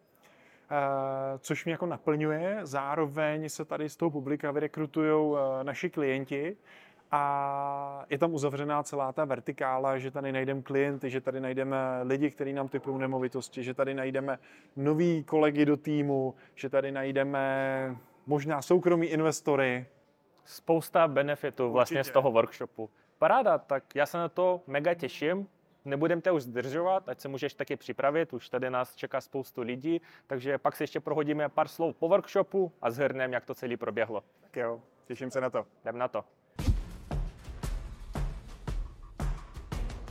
což mě jako naplňuje. Zároveň se tady z toho publika vyrekrutují eh, naši klienti, a je tam uzavřená celá ta vertikála, že tady najdeme klienty, že tady najdeme lidi, kteří nám typují nemovitosti, že tady najdeme nový kolegy do týmu, že tady najdeme možná soukromí investory. Spousta benefitů vlastně Určitě. z toho workshopu. Paráda, tak já se na to mega těším. Nebudem tě už zdržovat, ať se můžeš taky připravit, už tady nás čeká spoustu lidí, takže pak si ještě prohodíme pár slov po workshopu a zhrneme, jak to celé proběhlo. Tak jo, těším se na to. Jdem na to.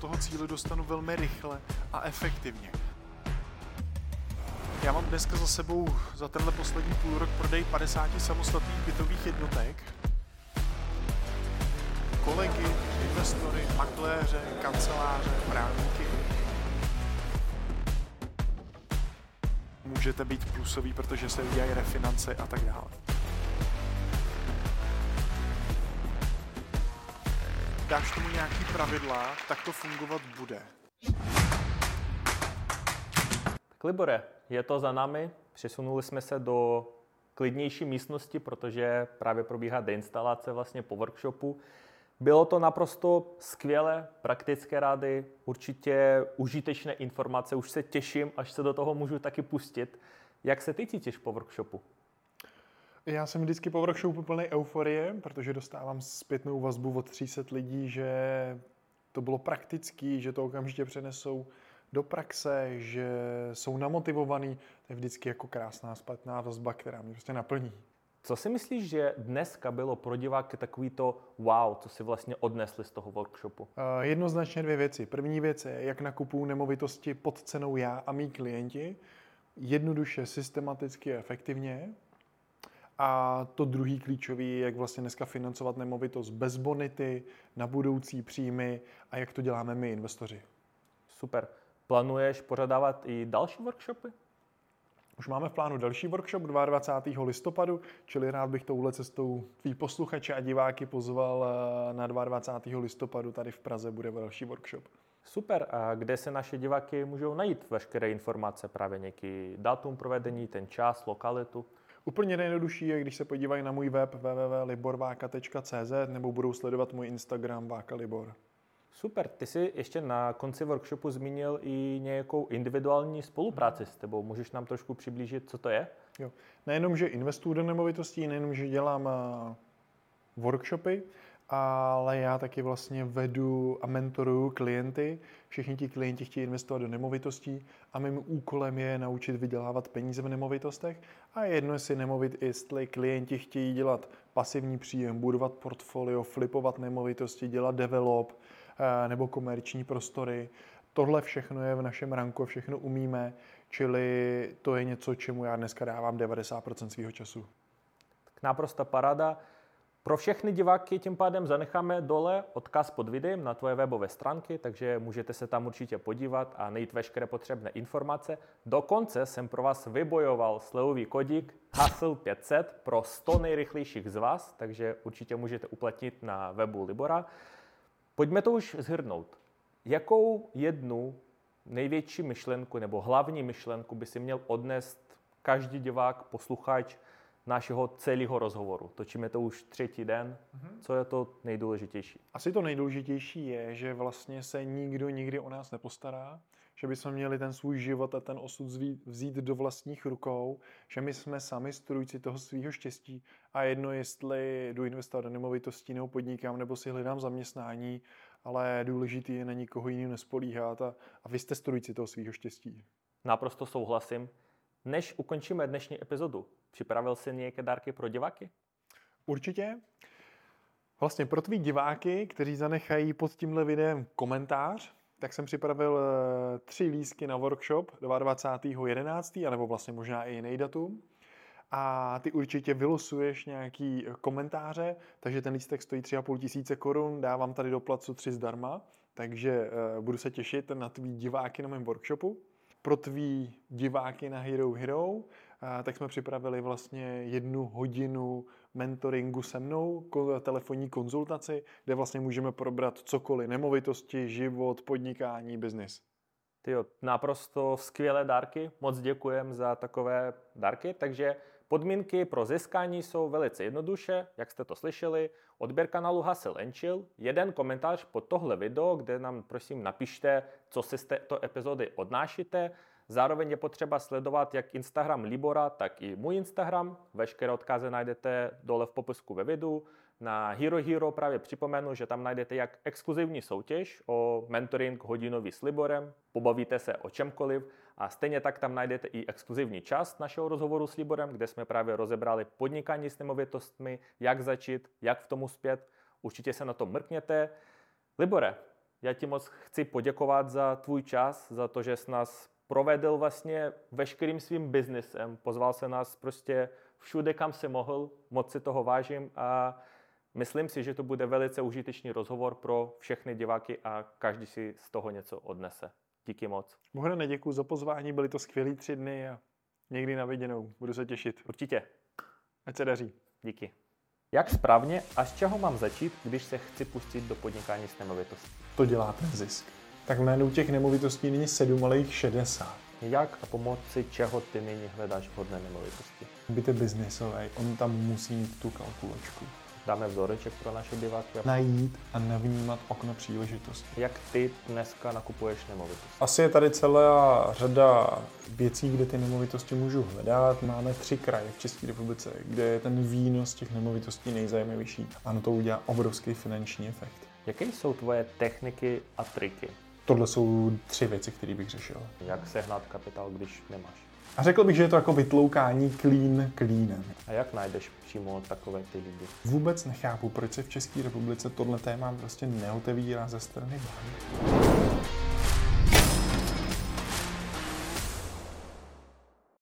toho cíle dostanu velmi rychle a efektivně. Já mám dneska za sebou za tenhle poslední půl rok prodej 50 samostatných bytových jednotek. Kolegy, investory, makléře, kanceláře, právníky. Můžete být plusový, protože se udělají refinance a tak dále. dáš tomu nějaký pravidla, tak to fungovat bude. Tak Libore, je to za námi, přesunuli jsme se do klidnější místnosti, protože právě probíhá deinstalace vlastně po workshopu. Bylo to naprosto skvělé, praktické rady, určitě užitečné informace, už se těším, až se do toho můžu taky pustit. Jak se ty cítíš po workshopu? Já jsem vždycky po workshopu plný euforie, protože dostávám zpětnou vazbu od 300 lidí, že to bylo praktický, že to okamžitě přenesou do praxe, že jsou namotivovaný. To je vždycky jako krásná zpětná vazba, která mě prostě naplní. Co si myslíš, že dneska bylo pro diváky takový to wow, co si vlastně odnesli z toho workshopu? Uh, jednoznačně dvě věci. První věc je, jak nakupuju nemovitosti pod cenou já a mý klienti. Jednoduše, systematicky a efektivně. A to druhý klíčový jak vlastně dneska financovat nemovitost bez bonity, na budoucí příjmy a jak to děláme my, investoři. Super. Plánuješ pořadávat i další workshopy? Už máme v plánu další workshop 22. listopadu, čili rád bych touhle cestou tvý posluchače a diváky pozval eh, na 22. listopadu tady v Praze bude další workshop. Super. A kde se naše diváky můžou najít veškeré informace, právě nějaký datum provedení, ten čas, lokalitu? Úplně nejjednodušší je, když se podívají na můj web www.liborváka.cz nebo budou sledovat můj Instagram Váka Libor. Super, ty jsi ještě na konci workshopu zmínil i nějakou individuální spolupráci s tebou. Můžeš nám trošku přiblížit, co to je? Jo. Nejenom, že investuju do nemovitostí, nejenom, že dělám eh, workshopy, ale já taky vlastně vedu a mentoruju klienty. Všichni ti klienti chtějí investovat do nemovitostí a mým úkolem je naučit vydělávat peníze v nemovitostech. A je jedno, jestli nemovit, jestli klienti chtějí dělat pasivní příjem, budovat portfolio, flipovat nemovitosti, dělat develop nebo komerční prostory. Tohle všechno je v našem ranku, všechno umíme, čili to je něco, čemu já dneska dávám 90% svého času. Tak naprosto paráda. Pro všechny diváky tím pádem zanecháme dole odkaz pod videem na tvoje webové stránky, takže můžete se tam určitě podívat a najít veškeré potřebné informace. Dokonce jsem pro vás vybojoval slevový kodík HASL 500 pro 100 nejrychlejších z vás, takže určitě můžete uplatnit na webu Libora. Pojďme to už zhrnout. Jakou jednu největší myšlenku nebo hlavní myšlenku by si měl odnést každý divák, posluchač našeho celého rozhovoru. Točíme to už třetí den. Mm-hmm. Co je to nejdůležitější? Asi to nejdůležitější je, že vlastně se nikdo nikdy o nás nepostará, že bychom měli ten svůj život a ten osud vzít do vlastních rukou, že my jsme sami strůjci toho svého štěstí a jedno, jestli jdu investovat do nemovitostí nebo podnikám, nebo si hledám zaměstnání, ale důležitý je na nikoho jiného nespolíhat a, a vy jste strůjci toho svého štěstí. Naprosto souhlasím. Než ukončíme dnešní epizodu, připravil jsi nějaké dárky pro diváky? Určitě. Vlastně pro tvý diváky, kteří zanechají pod tímhle videem komentář, tak jsem připravil eh, tři lístky na workshop 22.11. anebo vlastně možná i jiný datum. A ty určitě vylosuješ nějaký komentáře, takže ten lístek stojí 3,5 tisíce korun, dávám tady do placu 3 zdarma, takže uh, budu se těšit na tvý diváky na mém workshopu pro tvý diváky na Hero Hero, tak jsme připravili vlastně jednu hodinu mentoringu se mnou, telefonní konzultaci, kde vlastně můžeme probrat cokoliv, nemovitosti, život, podnikání, biznis. Ty jo, naprosto skvělé dárky, moc děkujem za takové dárky, takže Podmínky pro získání jsou velice jednoduše, jak jste to slyšeli. Odběr kanálu Hustle and Chill, jeden komentář pod tohle video, kde nám prosím napište, co si z této epizody odnášíte. Zároveň je potřeba sledovat jak Instagram Libora, tak i můj Instagram. Veškeré odkazy najdete dole v popisku ve videu. Na Hero Hero právě připomenu, že tam najdete jak exkluzivní soutěž o mentoring hodinový s Liborem, pobavíte se o čemkoliv a stejně tak tam najdete i exkluzivní část našeho rozhovoru s Liborem, kde jsme právě rozebrali podnikání s nemovitostmi, jak začít, jak v tom uspět. Určitě se na to mrkněte. Libore, já ti moc chci poděkovat za tvůj čas, za to, že jsi nás provedl vlastně veškerým svým biznesem. Pozval se nás prostě všude, kam se mohl, moc si toho vážím a myslím si, že to bude velice užitečný rozhovor pro všechny diváky a každý si z toho něco odnese. Díky moc. Bohdane, děkuji za pozvání, byly to skvělý tři dny a někdy na viděnou. Budu se těšit. Určitě. Ať se daří. Díky. Jak správně a z čeho mám začít, když se chci pustit do podnikání s nemovitostí? To dělá ten zisk. Tak najednou těch nemovitostí není sedm, ale jich 60. Jak a pomoci čeho ty nyní hledáš vhodné nemovitosti? Byt je biznisový, on tam musí mít tu kalkulačku dáme vzoreček pro naše diváky. Najít a navnímat okno příležitosti. Jak ty dneska nakupuješ nemovitosti? Asi je tady celá řada věcí, kde ty nemovitosti můžu hledat. Máme tři kraje v České republice, kde je ten výnos těch nemovitostí nejzajímavější. Ano, to udělá obrovský finanční efekt. Jaké jsou tvoje techniky a triky? Tohle jsou tři věci, které bych řešil. Jak sehnat kapitál, když nemáš? A řekl bych, že je to jako vytloukání klín klínem. A jak najdeš přímo takové ty lidi? Vůbec nechápu, proč se v České republice tohle téma prostě neotevírá ze strany vlády.